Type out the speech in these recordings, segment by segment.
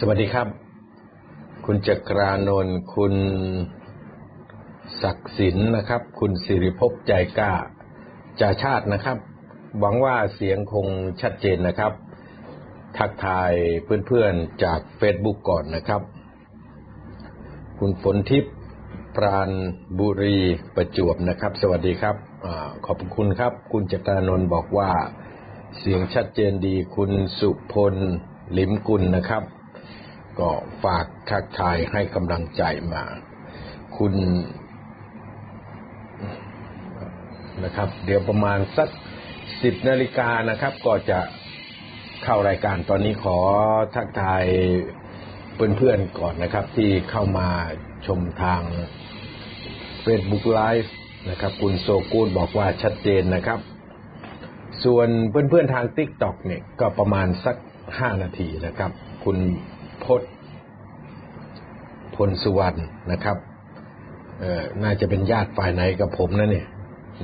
สวัสดีครับ คุณจักรานนท์คุณศักดิ์สินนะครับ คุณสิริภพใจกล้าจาชาตินะครับ หวังว่าเสียงคงชัดเจนนะครับ ทักทายเพื่อนๆจากเฟซบุ๊กก่อนนะครับ คุณฝนทิพย์ปราณบุรีประจวบนะครับ สวัสดีครับอขอบคุณครับ คุณจักรานนท์บอกว่าเสียงชัดเจนดีคุณสุพลลิมกุลนะครับ ก็ฝากทักทายให้กำลังใจมา คุณนะครับ เดี๋ยวประมาณสักสิบนาฬิกานะครับ ก็จะเข้ารายการตอนนี้ขอทักทายเพื่อนๆก่อนนะครับ ที่เข้ามาชมทาง Facebook Live นะครับ คุณโซกูดบอกว่าชัดเจนนะครับ ส่วนเพื่อนๆทาง TikTok เนี่ยก็ประมาณสักห้านาทีนะครับ คุณ พศพลสุวรรณนะครับเออน่าจะเป็นญาติฝ่ายไหนกับผมนะเนี่ย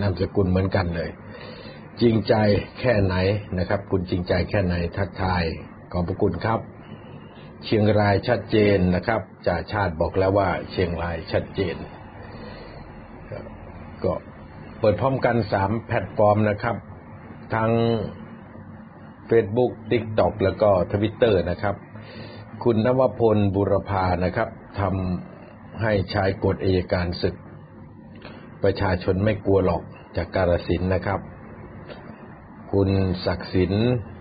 นามสกุลเหมือนกันเลย จริงใจแค่ไหนนะครับ คุณจริงใจแค่ไหนทักทายขอบพระคุณครับ เชียงรายชัดเจนนะครับจ่าชาติบอกแล้วว่า เชียงรายชัดเจน ก็เปิดพร้อมกันสามแพลตฟอร์มนะครับทั้ง Facebook TikTok แล้วก็ทวิตเตอร์นะครับ คุณนวพลบุรพานะครับทำให้ใช้กฎอัยการศึก ประชาชนไม่กลัวหรอกอัยการศึกนะครับ คุณศักดิ์สิน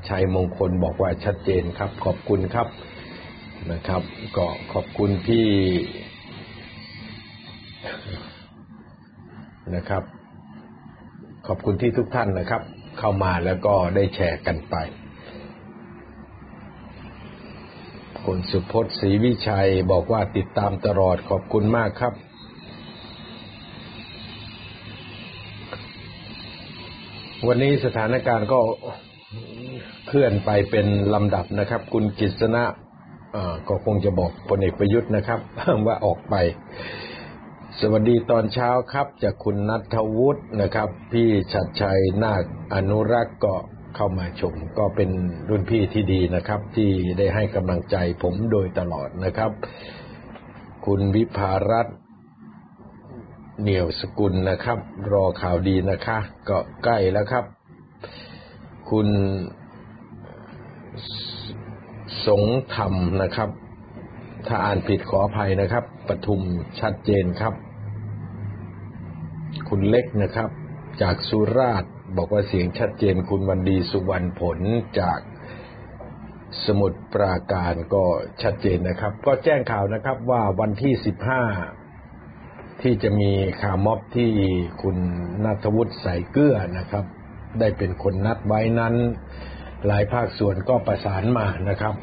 ชัยมงคลบอกว่าชัดเจนครับ ขอบคุณครับนะครับ ก็ขอบคุณที่นะครับ ขอบคุณที่ทุกท่านนะครับ เข้ามาแล้วก็ได้แชร์กันไป คุณสุพจน์ศรีวิชัยบอกว่าติดตามตลอดขอบคุณมากครับ วันนี้สถานการณ์ก็เคลื่อนไปเป็นลำดับนะครับ คุณกิษณะก็คงจะบอกพลเอกประยุทธ์นะครับ ว่าออกไป สวัสดีตอนเช้าครับ จากคุณนัทวุฒินะครับ พี่ชัดชัยนาคอนุรักษ์เก็ เข้ามาชม ก็เป็นรุ่นพี่ที่ดีนะครับ ที่ได้ให้กำลังใจผมโดยตลอดนะครับ คุณวิภารัตน์เหนียวสกุลนะครับ รอข่าวดีนะคะ ก็ใกล้แล้วครับ คุณสงธรรมนะครับ ถ้าอ่านผิดขออภัยนะครับปทุมชัดเจนครับ คุณเล็กนะครับ จากสุราษฎร์ บอกว่าเสียงชัดเจนคุณวันดีสุวรรณผลจากสมุทรปราการก็ชัดเจนนะครับ ก็แจ้งข่าวนะครับว่าวันที่สิบห้าที่จะมีข่าวม็อบที่คุณณัฐวุฒิใสยเกื้อนะครับ ได้เป็นคนนัดไว้นั้น หลายภาคส่วนก็ประสานมานะครับ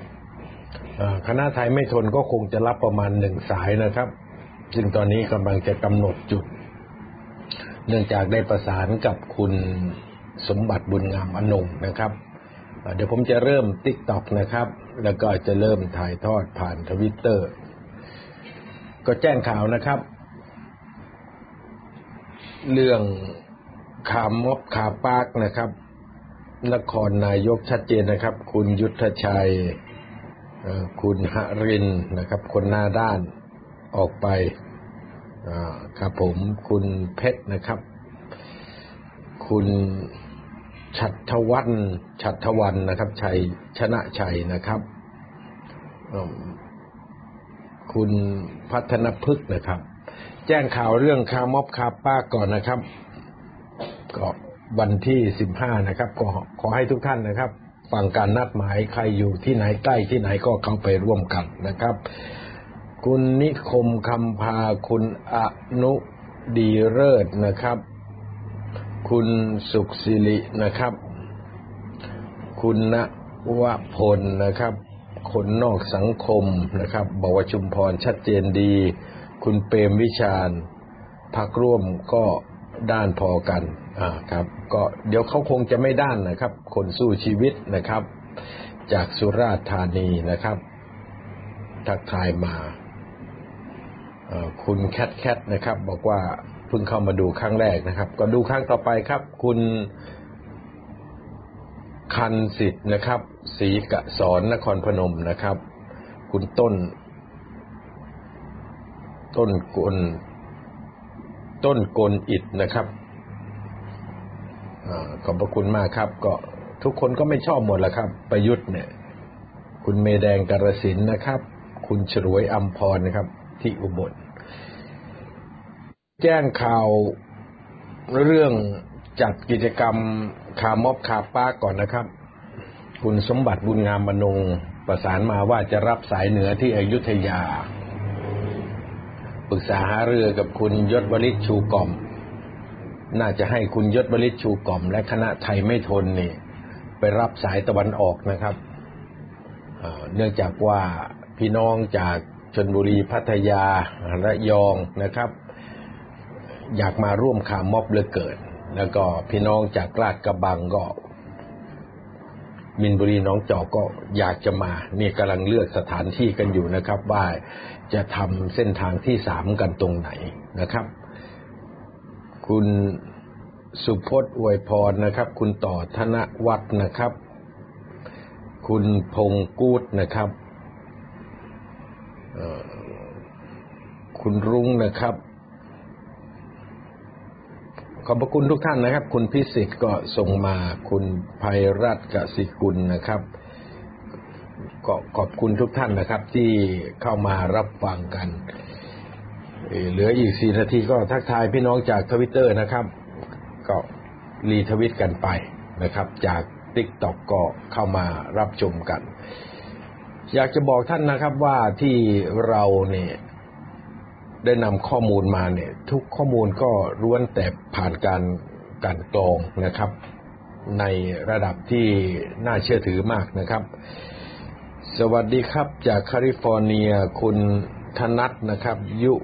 คณะไทยไม่ทนก็คงจะรับประมาณหนึ่งสายนะครับ ซึ่งตอนนี้กำลังจะกำหนดจุด เนื่องจากได้ประสานกับคุณสมบัติบุญงามอนงค์นะครับ เดี๋ยวผมจะเริ่ม TikTok นะครับ แล้วก็จะเริ่มถ่ายทอดผ่านทวิตเตอร์ ก็แจ้งข่าวนะครับ เรื่องขามม็อบขาปากนะครับ นครนายกชัดเจนนะครับ คุณยุทธชัย คุณหรินนะครับ คนหน้าด้านออกไป ครับผมคุณเพชรนะครับ คุณชัดวันชัดวันนะครับ ชัยชนะชัยนะครับคุณพัฒนพฤกษ์นะครับ แจ้งข่าวเรื่องคาม็อบคาป้าก่อนนะครับ ก็วันที่สิบห้านะครับ ก็ขอให้ทุกท่านนะครับ ฟังการนัดหมายใครอยู่ที่ไหนใกล้ที่ไหนก็เข้าไปร่วมกันนะครับ คุณนิคมคำพาคุณอนุดีเลิศนะครับ คุณสุขศิรินะครับ คุณณวพลนะครับ คนนอกสังคมนะครับบอกว่าชุมพรชัดเจนดี คุณเปรมวิชาญพักร่วมก็ด้านพอกัน อ่าครับ ก็เดี๋ยวเขาคงจะไม่ด้านนะครับ คนสู้ชีวิตนะครับ จากสุราษฎร์ธานีนะครับ ทักทายมา คุณแคทแคทนะครับ บอกว่าเพิ่งเข้ามาดูครั้งแรกนะครับ ก็ดูครั้งต่อไปครับ คุณคันสิทธิ์นะครับศรีกะสอนนครพนมนะครับ คุณต้น ต้นกลต้นกลอิดนะครับอขอบพระคุณมากครับ ก็ทุกคนก็ไม่ชอบหมดแล้วครับ ประยุทธ์เนี่ย คุณเมแดงกรสินนะครับ คุณฉรวยอัมพรนะครับ ที่อุบล แจ้งข่าวเรื่องจัดกิจกรรมคาร์มอบคาป้าก่อนนะครับ คุณสมบัติบุญงามมนงประสานมาว่าจะรับสายเหนือที่อยุธยา ปรึกษาหาเรือกับคุณยศวลิศชูกล่อม น่าจะให้คุณยศวลิศชูกล่อม และคณะไทยไม่ทนนี่ไปรับสายตะวันออกนะครับเนื่องจากว่าพี่น้องจาก ชนบุรีพัทยาระยองนะครับ อยากมาร่วมขาม็อบเลือเกินแล้วก็พี่น้องจากลาดกระบังก็มินบุรีน้องจอกก็อยากจะมาเนี่ยกำลังเลือกสถานที่กันอยู่นะครับ ว่าจะทำเส้นทางที่สามกันตรงไหนนะครับ คุณสุพจน์อวยพรนะครับ คุณต่อธนวัฒน์นะครับ คุณพงกูดนะครับ คุณรุ้งนะครับ ขอบพระคุณทุกท่านนะครับ คุณพิสิทธิ์ก็ส่งมาคุณภัยรัตน์กสิกุลนะครับก็ขอบคุณทุกท่านนะครับ ที่เข้ามารับฟังกัน เหลืออีกสี่นาทีก็ทักทายพี่น้องจากทวิตเตอร์นะครับ ก็รีทวิตกันไปนะครับ จากติ๊กต็อกก็เข้ามารับชมกัน อยากจะบอกท่านนะครับว่าที่เราเนี่ยได้นำข้อมูลมาเนี่ย ทุกข้อมูลก็ล้วนแต่ผ่านการการกรองนะครับ ในระดับที่น่าเชื่อถือมากนะครับ สวัสดีครับจากแคลิฟอร์เนียคุณธนัทนะครับ ยุ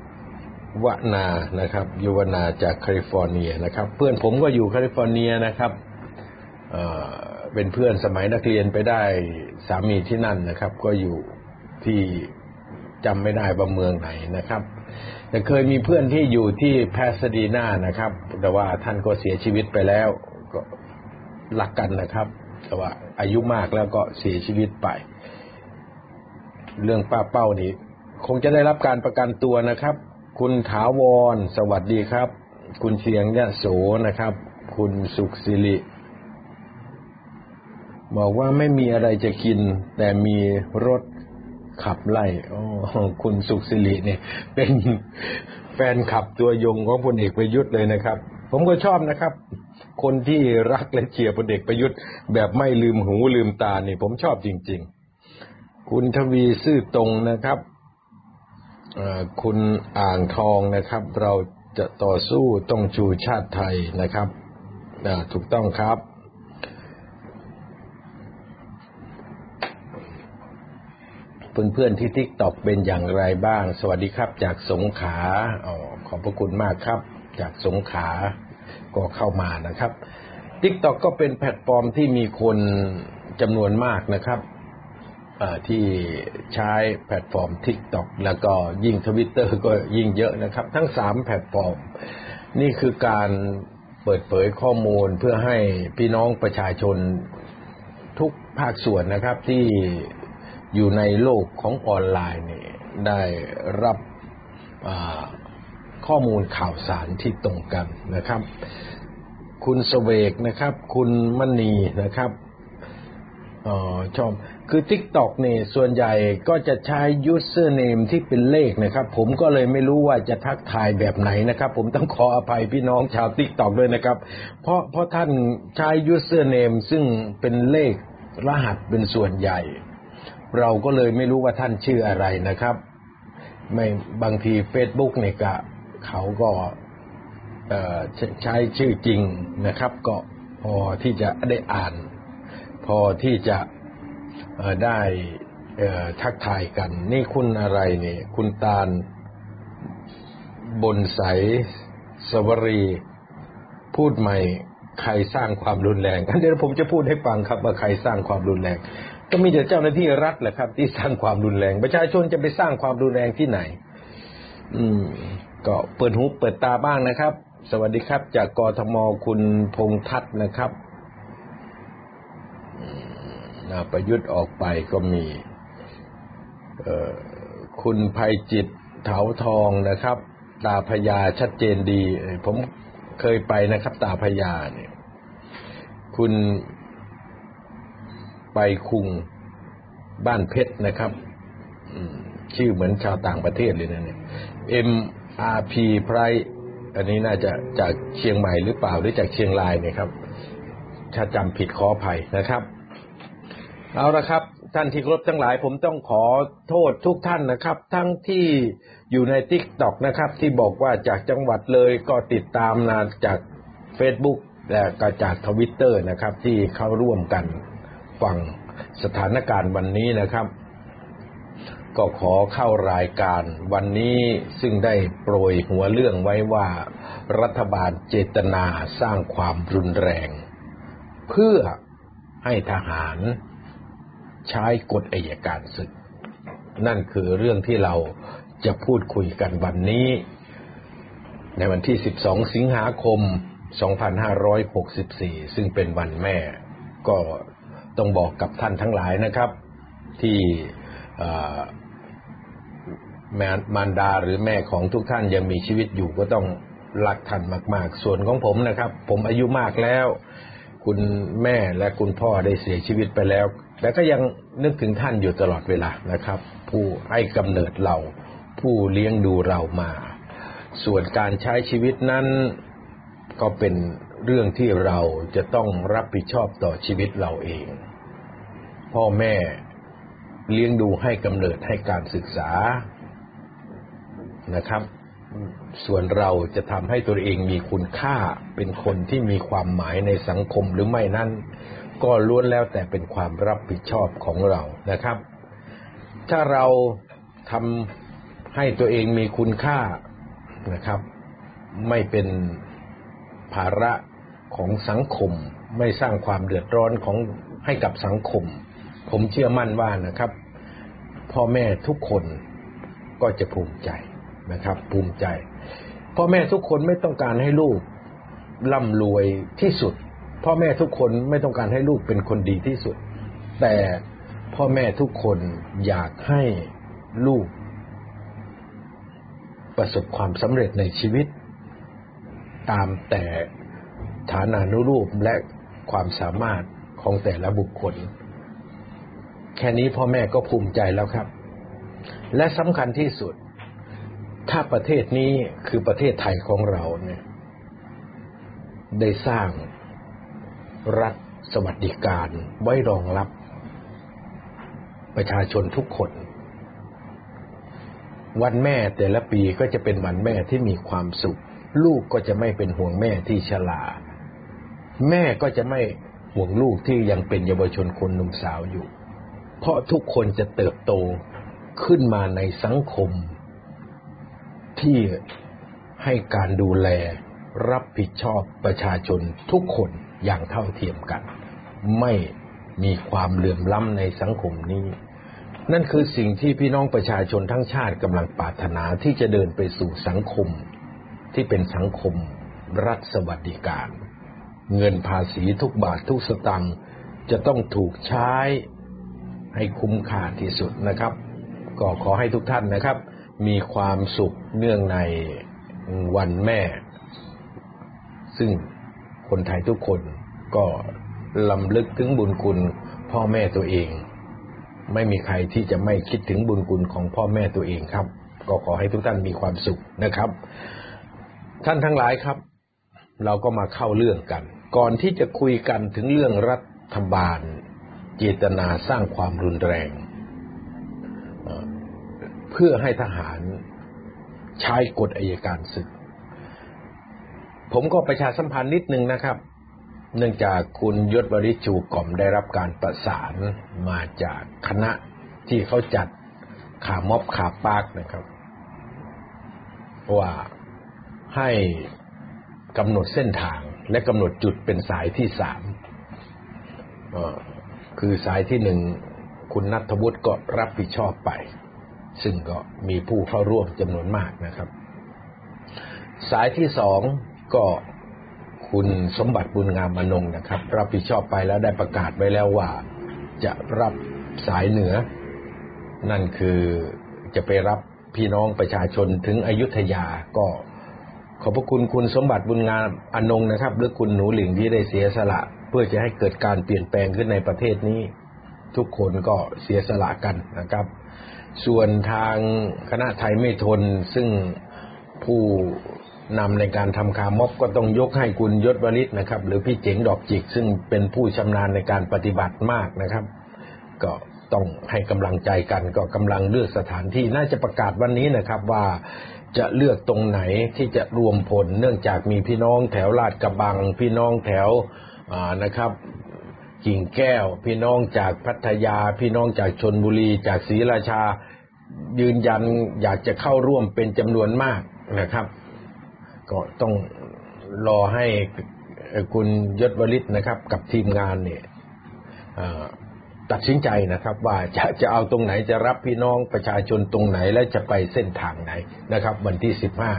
วนานะครับ ยุวนาจากแคลิฟอร์เนียนะครับ เพื่อนผมก็อยู่แคลิฟอร์เนียนะครับ เป็นเพื่อนสมัยนักเรียนไปได้สามีที่นั่นนะครับ ก็อยู่ที่จำไม่ได้ว่าเมืองไหนนะครับ แต่เคยมีเพื่อนที่อยู่ที่แพซาดีนานะครับ แต่ว่าท่านก็เสียชีวิตไปแล้ว ก็รักกันนะครับ แต่ว่าอายุมากแล้วก็เสียชีวิตไป เรื่องป้าเป้านี้ คงจะได้รับการประกันตัวนะครับ คุณถาวร สวัสดีครับ คุณเสียงยะโสนะครับ คุณสุขศิริ บอกว่าไม่มีอะไรจะกิน แต่มีรถขับไล่โอ๋อคุณสุขสิริเนี่ย เป็นแฟนขับตัวยงของพลเอกประยุทธ์เลยนะครับ ผมก็ชอบนะครับ คนที่รักและเชียร์พลเอกประยุทธ์ แบบไม่ลืมหูลืมตาเนี่ยผมชอบจริง ๆ คุณทวีซื่อตรงนะครับคุณอ่างทองนะครับ เราจะต่อสู้ต้องชูชาติไทยนะครับถูกต้องครับ เพื่อนๆที่ทิกตอกเป็นอย่างไรบ้าง สวัสดีครับ จากสงขาอ๋อขอบพระคุณมากครับ จากสงขลาก็เข้ามานะครับ TikTok ก็เป็นแพลตฟอร์มที่มีคนจำนวนมากนะครับที่ใช้แพลตฟอร์ม TikTok แล้วก็ยิ่งทวิตเตอร์ก็ยิ่งเยอะนะครับ ทั้งสามแพลตฟอร์ม นี่คือการเปิดเผยข้อมูลเพื่อให้พี่น้องประชาชนทุกภาคส่วนนะครับที่ อยู่ในโลกของออนไลน์เนี่ยได้รับข้อมูลข่าวสารที่ตรงกันนะครับ คุณสเวกนะครับ คุณมณีนะครับออชอบคือ TikTok เนี่ยส่วนใหญ่ก็จะใช้ username ที่เป็นเลขนะครับ ผมก็เลยไม่รู้ว่าจะทักทายแบบไหนนะครับ ผมต้องขออภัยพี่น้องชาว TikTok ด้วยนะครับ เพราะเพราะท่านใช้ username ซึ่งเป็นเลขรหัสเป็นส่วนใหญ่ เราก็เลยไม่รู้ว่าท่านชื่ออะไรนะครับ ไม่บางทีเฟซบุ๊กเนี่ยก็เขาก็ใช้ชื่อจริงนะครับ ก็พอที่จะได้อ่าน พอที่จะได้ทักทายกัน นี่คุณอะไรเนี่ยคุณตาลบนใสสวรีพูดใหม่ใครสร้างความรุนแรงเดี๋ยวผมจะพูดให้ฟังครับว่าใครสร้างความรุนแรง ก็มีแต่เจ้าหน้าที่รัฐแหละครับ ที่สร้างความรุนแรง ประชาชนจะไปสร้างความรุนแรงที่ไหน อืม ก็เปิดหูเปิดตาบ้างนะครับ สวัสดีครับ จากกทมคุณพงทัศนะครับนาประยุทธ์ออกไปก็มีเอ่อคุณภัยจิตเถาทองนะครับ ตาพญาชัดเจนดี ผมเคยไปนะครับ ตาพญาเนี่ย คุณ ไปคุงบ้านเพชรนะครับชื่อเหมือนชาวต่างประเทศเลยนะเนี่ย MRP ไพรอันนี้น่าจะจากเชียงใหม่หรือเปล่าหรือจากเชียงรายเนี่ยครับ ถ้าจำผิดขออภัยนะครับ เอาละครับ ท่านที่เคารพทั้งหลาย ผมต้องขอโทษทุกท่านนะครับ ทั้งที่อยู่ใน TikTok นะครับ ที่บอกว่าจากจังหวัดเลยก็ติดตามนะจาก Facebook และก็จากทวิตเตอร์นะครับ ที่เข้าร่วมกัน ฟังสถานการณ์วันนี้นะครับ ก็ขอเข้ารายการวันนี้ซึ่งได้โปรยหัวเรื่องไว้ว่า รัฐบาลเจตนาสร้างความรุนแรง เพื่อให้ทหารใช้กฎอัยการศึก นั่นคือเรื่องที่เราจะพูดคุยกันวันนี้ ในวันที่ 12 สิงหาคม 2564 ซึ่งเป็นวันแม่ ก็ ต้องบอกกับท่านทั้งหลายนะครับ ที่แม่มารดาหรือแม่ของทุกท่านยังมีชีวิตอยู่ก็ต้องรักท่านมาก ๆ ส่วนของผมนะครับ ผมอายุมากแล้ว คุณแม่และคุณพ่อได้เสียชีวิตไปแล้ว แต่ก็ยังนึกถึงท่านอยู่ตลอดเวลานะครับ ผู้ให้กำเนิดเรา ผู้เลี้ยงดูเรามา ส่วนการใช้ชีวิตนั้นก็เป็น เรื่องที่เราจะต้องรับผิดชอบต่อชีวิตเราเอง พ่อแม่เลี้ยงดูให้กำเนิดให้การศึกษานะครับ ส่วนเราจะทำให้ตัวเองมีคุณค่าเป็นคนที่มีความหมายในสังคมหรือไม่นั้น ก็ล้วนแล้วแต่เป็นความรับผิดชอบของเรานะครับ ถ้าเราทำให้ตัวเองมีคุณค่านะครับ ไม่เป็น ภาระของสังคม ไม่สร้างความเดือดร้อนของให้กับสังคม ผมเชื่อมั่นว่านะครับ พ่อแม่ทุกคนก็จะภูมิใจนะครับ ภูมิใจ พ่อแม่ทุกคนไม่ต้องการให้ลูกร่ำรวยที่สุด พ่อแม่ทุกคนไม่ต้องการให้ลูกเป็นคนดีที่สุด แต่พ่อแม่ทุกคนอยากให้ลูก ประสบความสำเร็จในชีวิต ตามแต่ฐานานุรูปและความสามารถของแต่ละบุคคล แค่นี้พ่อแม่ก็ภูมิใจแล้วครับ และสำคัญที่สุด ถ้าประเทศนี้คือประเทศไทยของเราเนี่ย ได้สร้างรัฐสวัสดิการไว้รองรับ ประชาชนทุกคน วันแม่แต่ละปีก็จะเป็นวันแม่ที่มีความสุข ลูกก็จะไม่เป็นห่วงแม่ที่ชราแม่ก็จะไม่ห่วงลูกที่ยังเป็นเยาวชนคนหนุ่มสาวอยู่ เพราะทุกคนจะเติบโตขึ้นมาในสังคม ที่ให้การดูแลรับผิดชอบประชาชนทุกคนอย่างเท่าเทียมกัน ไม่มีความเหลื่อมล้ำในสังคมนี้ นั่นคือสิ่งที่พี่น้องประชาชนทั้งชาติกำลังปรารถนาที่จะเดินไปสู่สังคม ที่เป็นสังคมรัฐสวัสดิการ เงินภาษีทุกบาททุกสตังค์จะต้องถูกใช้ให้คุ้มค่าที่สุดนะครับ ก็ขอให้ทุกท่านนะครับ มีความสุขเนื่องในวันแม่ ซึ่งคนไทยทุกคนก็ลำลึกถึงบุญคุณพ่อแม่ตัวเอง ไม่มีใครที่จะไม่คิดถึงบุญคุณของพ่อแม่ตัวเองครับ ก็ขอให้ทุกท่านมีความสุขนะครับ ท่านทั้งหลายครับ เราก็มาเข้าเรื่องกัน ก่อนที่จะคุยกันถึงเรื่องรัฐบาล เจตนาสร้างความรุนแรง เพื่อให้ทหารใช้กฎอัยการศึก ผมก็ประชาสัมพันธ์นิดนึงนะครับ เนื่องจากคุณยศบริจูกล่อมได้รับการประสานมาจากคณะที่เขาจัดขาม็อบขาปากนะครับว่า ให้กำหนดเส้นทางและกำหนดจุดเป็นสายที่สามคือสายที่หนึ่งคุณนัทวุฒิก็รับผิดชอบไป ซึ่งก็มีผู้เข้าร่วมจำนวนมากนะครับ สายที่สองก็คุณสมบัติบุญงามมนงนะครับ รับผิดชอบไปแล้วได้ประกาศไว้แล้วว่าจะรับสายเหนือ นั่นคือจะไปรับพี่น้องประชาชนถึงอยุธยาก็ ขอบพระคุณคุณสมบัติบุญงามอนงนะครับ หรือคุณหนูหลิงที่ได้เสียสละ เพื่อจะให้เกิดการเปลี่ยนแปลงขึ้นในประเทศนี้ ทุกคนก็เสียสละกันนะครับ ส่วนทางคณะไทยไม่ทนซึ่งผู้นำในการทำคาม็อบก็ต้องยกให้คุณยศวริศนะครับ หรือพี่เจ๋งดอกจิก ซึ่งเป็นผู้ชำนาญในการปฏิบัติมากนะครับ ก็ต้องให้กำลังใจกันก็กำลังเลือกสถานที่น่าจะประกาศวันนี้นะครับว่า จะเลือกตรงไหนที่จะรวมผลเนื่องจากมีพี่น้องแถวลาดกระบัง พี่น้องแถวนะครับกิ่งแก้ว พี่น้องจากพัทยา พี่น้องจากชนบุรี จากศรีราชา ยืนยันอยากจะเข้าร่วมเป็นจำนวนมากนะครับ ก็ต้องรอให้คุณยศวริศนะครับ กับทีมงานเนี่ย ตัดสินใจนะครับว่าจะจะเอาตรงไหนจะรับพี่น้องประชาชนตรงไหนและจะไปเส้นทางไหนนะครับ วันที่สิบห้า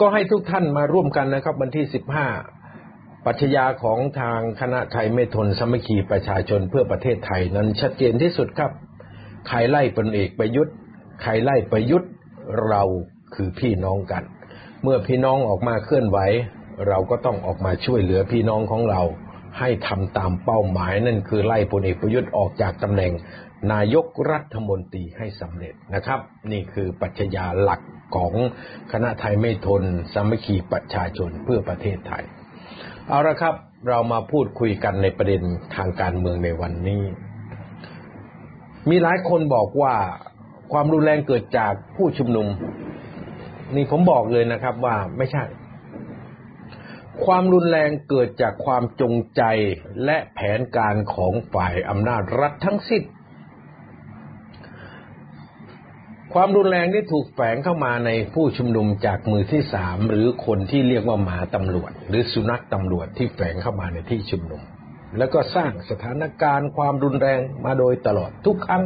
ก็ให้ทุกท่านมาร่วมกันนะครับ วันที่สิบห้าปัจญาของทางคณะไทยไม่ทนสมัคคีประชาชนเพื่อประเทศไทยนั้นชัดเจนที่สุดครับใครไล่ปนเอกประยุทธ์ใครไล่ประยุทธ์เราคือพี่น้องกัน เมื่อพี่น้องออกมาเคลื่อนไหว เราก็ต้องออกมาช่วยเหลือพี่น้องของเรา ให้ทำตามเป้าหมายนั่นคือไล่พลเอกประยุทธ์ออกจากตำแหน่งนายกรัฐมนตรีให้สำเร็จนะครับ นี่คือปัจจัยาหลักของคณะไทยไม่ทนสามัคคีประชาชนเพื่อประเทศไทย เอาละครับเรามาพูดคุยกันในประเด็นทางการเมืองในวันนี้ มีหลายคนบอกว่าความรุนแรงเกิดจากผู้ชุมนุม นี่ผมบอกเลยนะครับว่าไม่ใช่ ความรุนแรงเกิดจากความจงใจและแผนการของฝ่ายอำนาจรัฐทั้งสิ้น ความรุนแรงที่ถูกแฝงเข้ามาในผู้ชุมนุมจากมือที่สามหรือคนที่เรียกว่าหมาตำรวจ หรือสุนัขตำรวจที่แฝงเข้ามาในที่ชุมนุม แล้วก็สร้างสถานการณ์ความรุนแรงมาโดยตลอดทุกครั้ง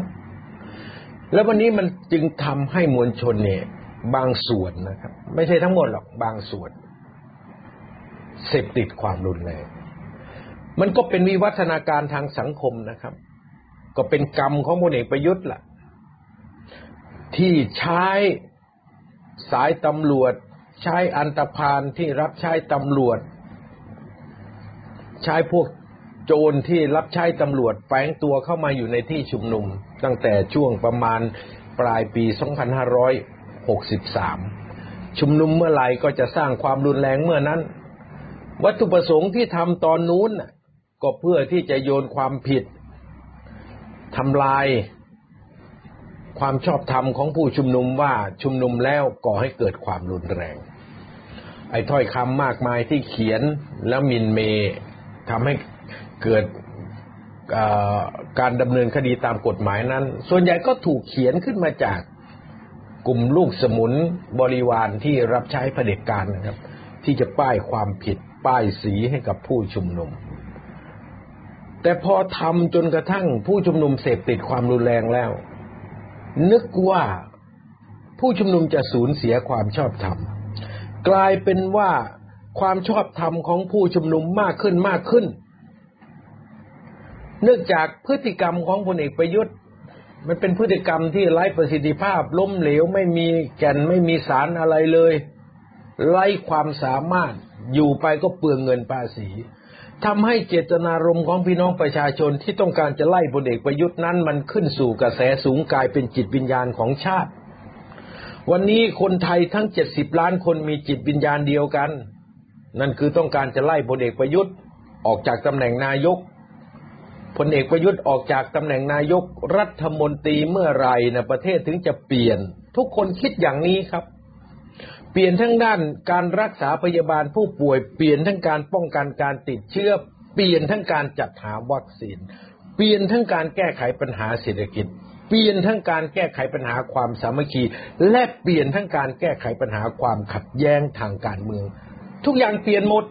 แล้ววันนี้มันจึงทำให้มวลชนเนี่ยบางส่วนนะครับ ไม่ใช่ทั้งหมดหรอกบางส่วน เสพติดความรุนแรง มันก็เป็นวิวัฒนาการทางสังคมนะครับ ก็เป็นกรรมของพลเอกประยุทธ์ล่ะ ที่ใช้สายตำรวจ ใช้อันตพานที่รับใช้ตำรวจ ใช้พวกโจรที่รับใช้ตำรวจแฝงตัวเข้ามาอยู่ในที่ชุมนุม ตั้งแต่ช่วงประมาณปลายปี 2563 ชุมนุมเมื่อไหร่ก็จะสร้างความรุนแรงเมื่อนั้น วัตถุประสงค์ที่ทำตอนนู้นก็เพื่อที่จะโยนความผิดทำลายความชอบธรรมของผู้ชุมนุมว่าชุมนุมแล้วก่อให้เกิดความรุนแรง ไอ้ถ้อยคำมากมายที่เขียนแล้วมินเมทำให้เกิดการดำเนินคดีตามกฎหมายนั้น ส่วนใหญ่ก็ถูกเขียนขึ้นมาจากกลุ่มลูกสมุนบริวารที่รับใช้เผด็จการนะครับ ที่จะป้ายความผิด ป้ายสีให้กับผู้ชุมนุม แต่พอทำจนกระทั่งผู้ชุมนุมเสพติดความรุนแรงแล้ว นึกว่าผู้ชุมนุมจะสูญเสียความชอบธรรม กลายเป็นว่าความชอบธรรมของผู้ชุมนุมมากขึ้นมากขึ้น เนื่องจากพฤติกรรมของพลเอกประยุทธ์มันเป็นพฤติกรรมที่ไร้ประสิทธิภาพล้มเหลวไม่มีแก่นไม่มีสารอะไรเลย ไร้ความสามารถ อยู่ไปก็เปลืองเงินภาษีทำให้เจตนารมณ์ของพี่น้องประชาชนที่ต้องการจะไล่พลเอกประยุทธ์นั้น มันขึ้นสู่กระแสสูงกลายเป็นจิตวิญญาณของชาติ วันนี้คนไทยทั้งเจ็ดสิบล้านคนมีจิตวิญญาณเดียวกัน นั่นคือต้องการจะไล่พลเอกประยุทธ์ ออกจากตำแหน่งนายกพลเอกประยุทธ์ออกจากตำแหน่งนายกรัฐมนตรีเมื่อไรนะประเทศถึงจะเปลี่ยน ทุกคนคิดอย่างนี้ครับ เปลี่ยนทั้งด้านการรักษาพยาบาลผู้ป่วย เปลี่ยนทั้งการป้องกันการติดเชื้อ เปลี่ยนทั้งการจัดหาวัคซีน เปลี่ยนทั้งการแก้ไขปัญหาเศรษฐกิจ เปลี่ยนทั้งการแก้ไขปัญหาความสามัคคี และเปลี่ยนทั้งการแก้ไขปัญหาความขัดแย้งทางการเมือง ทุกอย่างเปลี่ยนหมด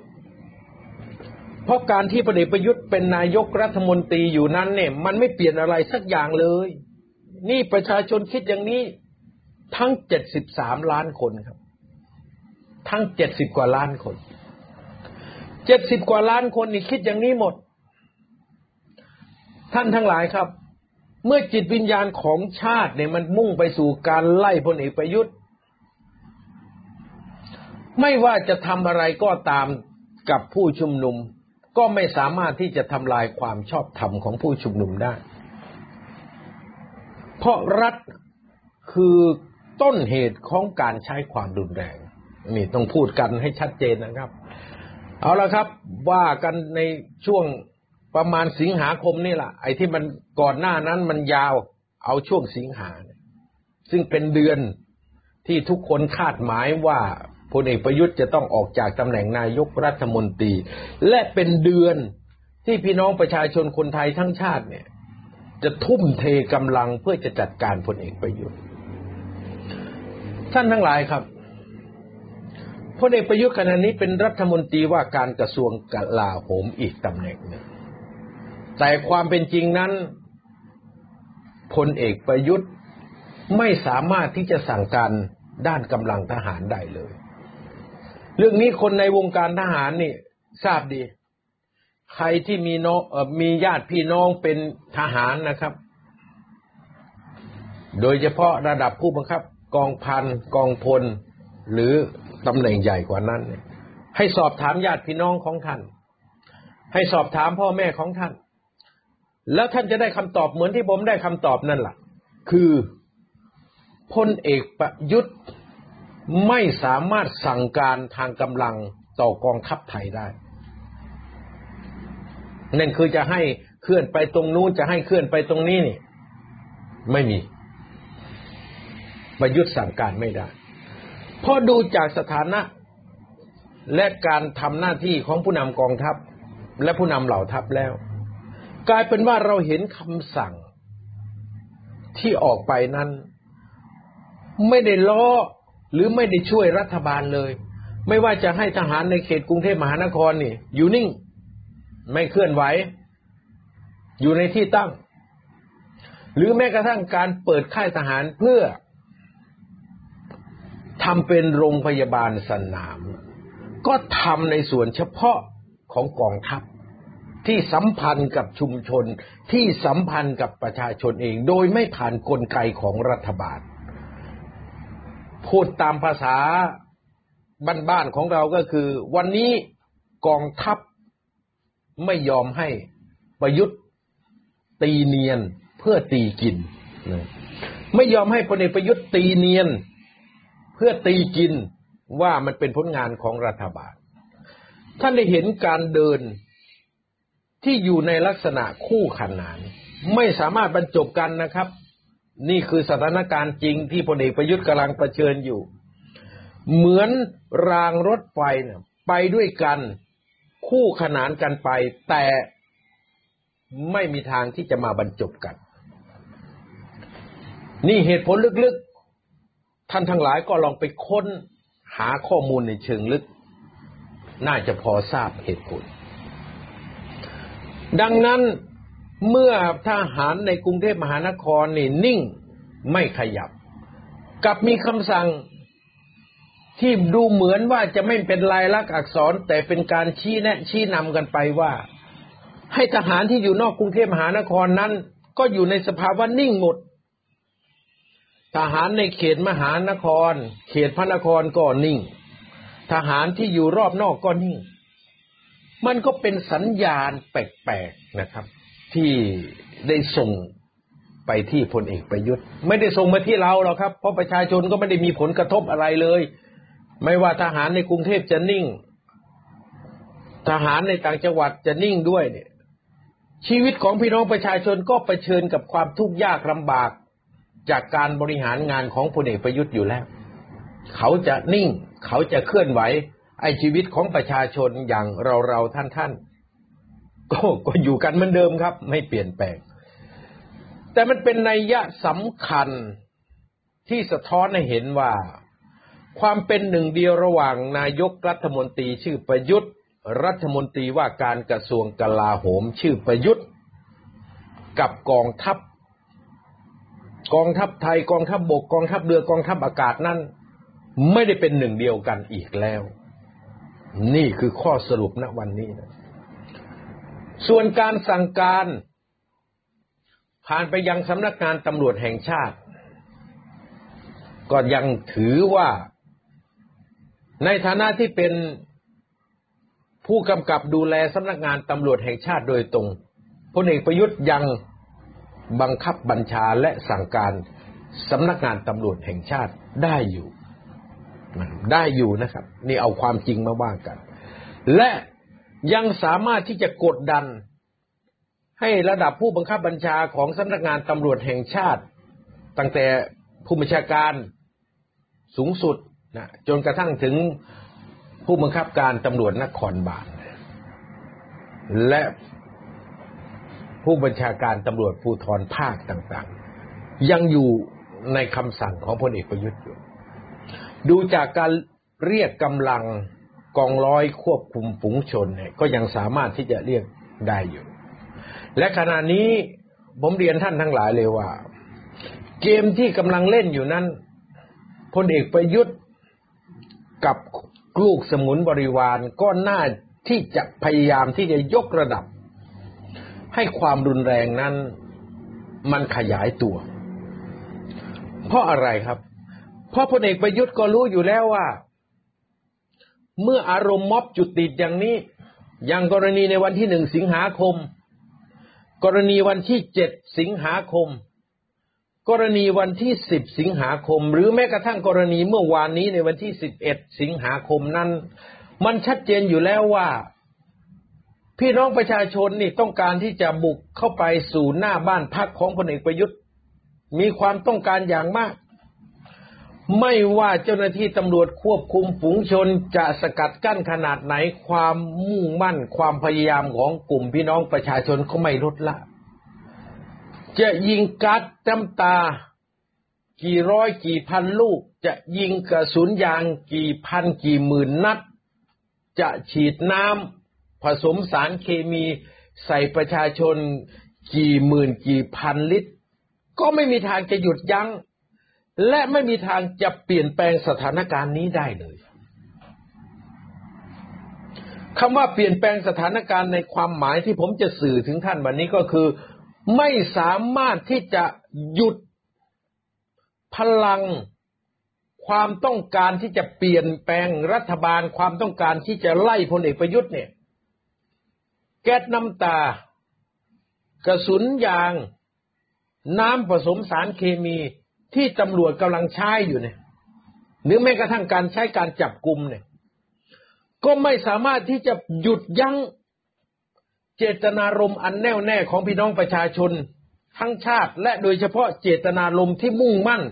เพราะการที่พลเอกประยุทธ์เป็นนายกรัฐมนตรีอยู่นั้นเนี่ย มันไม่เปลี่ยนอะไรสักอย่างเลย นี่ประชาชนคิดอย่างนี้ทั้งเจ็ดสิบสามล้านคนครับ ทั้งเจ็ดสิบกว่าล้านคนเจ็ดสิบกว่าล้านคนนี่คิดอย่างนี้หมด ท่านทั้งหลายครับ เมื่อจิตวิญญาณของชาติเนี่ยมันมุ่งไปสู่การไล่พลเอกประยุทธ์ ไม่ว่าจะทำอะไรก็ตามกับผู้ชุมนุม ก็ไม่สามารถที่จะทำลายความชอบธรรมของผู้ชุมนุมได้ เพราะรัฐคือต้นเหตุของการใช้ความรุนแรง นี่ต้องพูดกันให้ชัดเจนนะครับ เอาละครับ ว่ากันในช่วงประมาณสิงหาคมนี่แหละไอ้ที่มันก่อนหน้านั้นมันยาว เอาช่วงสิงหา ซึ่งเป็นเดือนที่ทุกคนคาดหมายว่าพลเอกประยุทธ์จะต้องออกจากตำแหน่งนายกรัฐมนตรี และเป็นเดือนที่พี่น้องประชาชนคนไทยทั้งชาติเนี่ย จะทุ่มเทกำลังเพื่อจะจัดการพลเอกประยุทธ์ ท่านทั้งหลายครับ พลเอกประยุทธ์ขณะนี้เป็นรัฐมนตรีว่าการกระทรวงกลาโหมอีกตำแหน่งหนึ่ง แต่ความเป็นจริงนั้นพลเอกประยุทธ์ไม่สามารถที่จะสั่งการด้านกำลังทหารได้เลย เรื่องนี้คนในวงการทหารนี่ทราบดี ใครที่มีน้องมีญาติพี่น้องเป็นทหารนะครับ โดยเฉพาะระดับผู้บังคับ กองพันกองพลหรือ ตำแหน่งใหญ่กว่านั้น ให้สอบถามญาติพี่น้องของท่าน ให้สอบถามพ่อแม่ของท่าน แล้วท่านจะได้คำตอบเหมือนที่ผมได้คำตอบนั่นแหละคือพลเอกประยุทธ์ไม่สามารถสั่งการทางกำลังต่อกองทัพไทยได้ นั่นคือจะให้เคลื่อนไปตรงนู้นจะให้เคลื่อนไปตรงนี้นี่ ไม่มี ประยุทธ์สั่งการไม่ได้ เพราะดูจากสถานะ และการทำหน้าที่ของผู้นำกองทัพ และผู้นำเหล่าทัพแล้ว กลายเป็นว่าเราเห็นคำสั่งที่ออกไปนั้น ไม่ได้ล้อหรือไม่ได้ช่วยรัฐบาลเลย ไม่ว่าจะให้ทหารในเขตกรุงเทพมหานครนี่ อยู่นิ่ง ไม่เคลื่อนไหว อยู่ในที่ตั้ง หรือแม้กระทั่งการเปิดค่ายทหารเพื่อ ทำเป็นโรงพยาบาลสนาม ก็ทำในส่วนเฉพาะของกองทัพ ที่สัมพันธ์กับชุมชนที่สัมพันธ์กับประชาชนเอง โดยไม่ผ่านนกลไกของรัฐบาล พูดตามภาษาบ้านๆของเราก็คือ วันนี้กองทัพไม่ยอมให้ประยุทธ์ตีเนียนเพื่อตีกิน ไม่ยอมให้พลเอกประยุทธ์ตีเนียนเพื่อตีกินว่ามันเป็นผลงานของรัฐบาล ท่านได้เห็นการเดินที่อยู่ในลักษณะคู่ขนาน ไม่สามารถบรรจบกันนะครับ นี่คือสถานการณ์จริงที่พลเอกประยุทธ์กำลังประชิญอยู่ เหมือนรางรถไฟเนี่ยไปด้วยกันคู่ขนานกันไป แต่ไม่มีทางที่จะมาบรรจบกัน นี่เหตุผลลึก ท่านทั้งหลายก็ลองไปค้นหาข้อมูลในเชิงลึก น่าจะพอทราบเหตุผล ดังนั้นเมื่อทหารในกรุงเทพมหานครนี่นิ่งไม่ขยับ กับมีคำสั่งที่ดูเหมือนว่าจะไม่เป็นลายลักษณ์อักษร แต่เป็นการชี้แนะชี้นำกันไปว่า ให้ทหารที่อยู่นอกกรุงเทพมหานครนั้น ก็อยู่ในสภาวะนิ่งหมด ทหารในเขตมหานคร เขตพระนครก็นิ่ง ทหารที่อยู่รอบนอกก็นิ่ง มันก็เป็นสัญญาณแปลกๆนะครับ ที่ได้ส่งไปที่พลเอกประยุทธ์ ไม่ได้ส่งมาที่เราหรอกครับ เพราะประชาชนก็ไม่ได้มีผลกระทบอะไรเลย ไม่ว่าทหารในกรุงเทพจะนิ่ง ทหารในต่างจังหวัดจะนิ่งด้วยเนี่ย ชีวิตของพี่น้องประชาชนก็เผชิญกับความทุกข์ยากลำบาก จากการบริหารงานของพลเอกประยุทธ์อยู่แล้ว เขาจะนิ่ง เขาจะเคลื่อนไหว ไอ้ชีวิตของประชาชนอย่างเราเราท่านท่านก็ก็อยู่กันเหมือนเดิมครับ ไม่เปลี่ยนแปลง แต่มันเป็นนัยยะสำคัญที่สะท้อนให้เห็นว่า ความเป็นหนึ่งเดียวระหว่างนายกรัฐมนตรีชื่อประยุทธ์ รัฐมนตรีว่าการกระทรวงกลาโหมชื่อประยุทธ์ กับกองทัพ กองทัพไทยกองทัพบบกกองทัพเรือกองทัพอากาศนั้น ไม่ได้เป็นหนึ่งเดียวกันอีกแล้ว นี่คือข้อสรุปณวันนี้นะส่วนการสั่งการ ผ่านไปยังสำนักงานตำรวจแห่งชาติ ก็ยังถือว่า ในฐานะที่เป็นผู้กำกับดูแลสำนักงานตำรวจแห่งชาติโดยตรงพลเอกประยุทธ์ยัง บังคับบัญชาและสั่งการสำนักงานตำรวจแห่งชาติได้อยู่ ได้อยู่นะครับ นี่เอาความจริงมาว่ากัน และยังสามารถที่จะกดดัน ให้ระดับผู้บังคับบัญชาของสำนักงานตำรวจแห่งชาติ ตั้งแต่ผู้บัญชาการสูงสุดนะจนกระทั่งถึงผู้บังคับการตำรวจนครบาลและ ผู้บัญชาการตำรวจภูธรภาคต่างๆ ยังอยู่ในคำสั่งของพลเอกประยุทธ์อยู่ ดูจากการเรียกกำลังกองร้อยควบคุมฝูงชนเนี่ยก็ยังสามารถที่จะเรียกได้อยู่ และขณะนี้ผมเรียนท่านทั้งหลายเลยว่า เกมที่กำลังเล่นอยู่นั้นพลเอกประยุทธ์กับลูกสมุนบริวารก็น่าที่จะพยายามที่จะยกระดับ ให้ความรุนแรงนั้น มันขยายตัว เพราะอะไรครับ เพราะพลเอกประยุทธ์ก็รู้อยู่แล้วว่า เมื่ออารมณ์ม็อบจุดติดอย่างนี้ อย่างกรณีในวันที่หนึ่งสิงหาคม กรณีวันที่เจ็ดสิงหาคม กรณีวันที่สิบสิงหาคม หรือแม้กระทั่งกรณีเมื่อวานนี้ในวันที่สิบเอ็ดสิงหาคมนั้น มันชัดเจนอยู่แล้วว่า พี่น้องประชาชนนี่ต้องการที่จะบุกเข้าไปสู่หน้าบ้านพักของพลเอกประยุทธ์ มีความต้องการอย่างมาก ไม่ว่าเจ้าหน้าที่ตำรวจควบคุมฝูงชนจะสกัดกั้นขนาดไหนความมุ่งมั่น ความพยายามของกลุ่มพี่น้องประชาชนก็ไม่ลดละ จะยิงกัดจำตา กี่ร้อยกี่พันลูก จะยิงกระสุนยางกี่พันกี่หมื่นนัด จะฉีดน้ำ ผสมสารเคมีใส่ประชาชนกี่หมื่นกี่พันลิตร ก็ไม่มีทางจะหยุดยัง้ง และไม่มีทางจะเปลี่ยนแปลงสถานการณ์นี้ได้เลยคำว่าเปลี่ยนแปลงสถานการณ์ในความหมายที่ผมจะสื่อถึงท่านวันนี้ก็คือ ไม่สามารถที่จะหยุดพลังความต้องการที่จะเปลี่ยนแปลงรัฐบาลความต้องการที่จะไล่พลเอกประยุทธ์เนี่ย แก๊สน้ำตา กระสุนยาง น้ำผสมสารเคมีที่ตำรวจกำลังใช้อยู่เนี่ย หรือแม้กระทั่งการใช้การจับกลุ่มเนี่ย ก็ไม่สามารถที่จะหยุดยั้งเจตนารมณ์อันแน่วแน่ของพี่น้องประชาชนทั้งชาติ และโดยเฉพาะเจตนารมณ์ที่มุ่งมั่น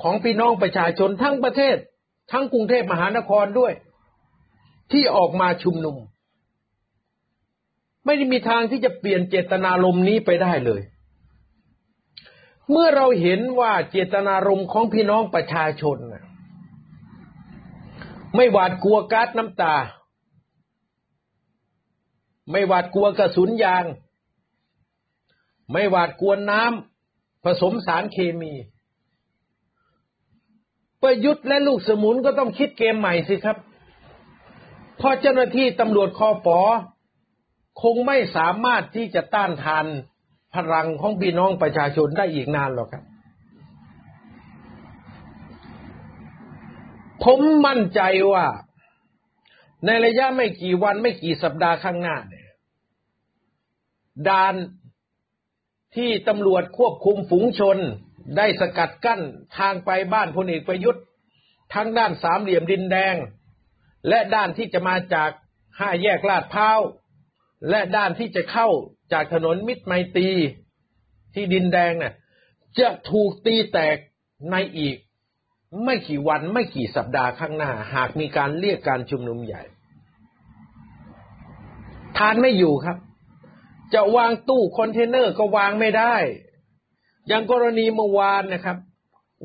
ของพี่น้องประชาชนทั้งประเทศ ทั้งกรุงเทพมหานครด้วย ที่ออกมาชุมนุม ไม่ได้มีทางที่จะเปลี่ยนเจตนารมณ์นี้ไปได้เลย เมื่อเราเห็นว่าเจตนารมณ์ของพี่น้องประชาชนไม่หวาดกลัวก๊าซน้ำตา ไม่หวาดกลัวกระสุนยาง ไม่หวาดกลัวน้ำผสมสารเคมีประยุทธ์และลูกสมุนก็ต้องคิดเกมใหม่สิครับ เพราะเจ้าหน้าที่ตำรวจคอปอ คงไม่สามารถที่จะต้านทานพลังของพี่น้องประชาชนได้อีกนานหรอกครับ ผมมั่นใจว่า ในระยะไม่กี่วันไม่กี่สัปดาห์ข้างหน้าเนี่ยด่านที่ตำรวจควบคุมฝูงชนได้สกัดกั้นทางไปบ้านพลเอกประยุทธ์ ทั้งด้านสามเหลี่ยมดินแดง และด้านที่จะมาจากห้าแยกลาดพร้าว และด้านที่จะเข้าจากถนนมิตรไมตรีที่ดินแดงเนี่ยจะถูกตีแตกในอีก ไม่กี่วันไม่กี่สัปดาห์ข้างหน้า หากมีการเรียกการชุมนุมใหญ่ ทานไม่อยู่ครับ จะวางตู้คอนเทนเนอร์ก็วางไม่ได้ อย่างกรณีเมื่อวานนะครับ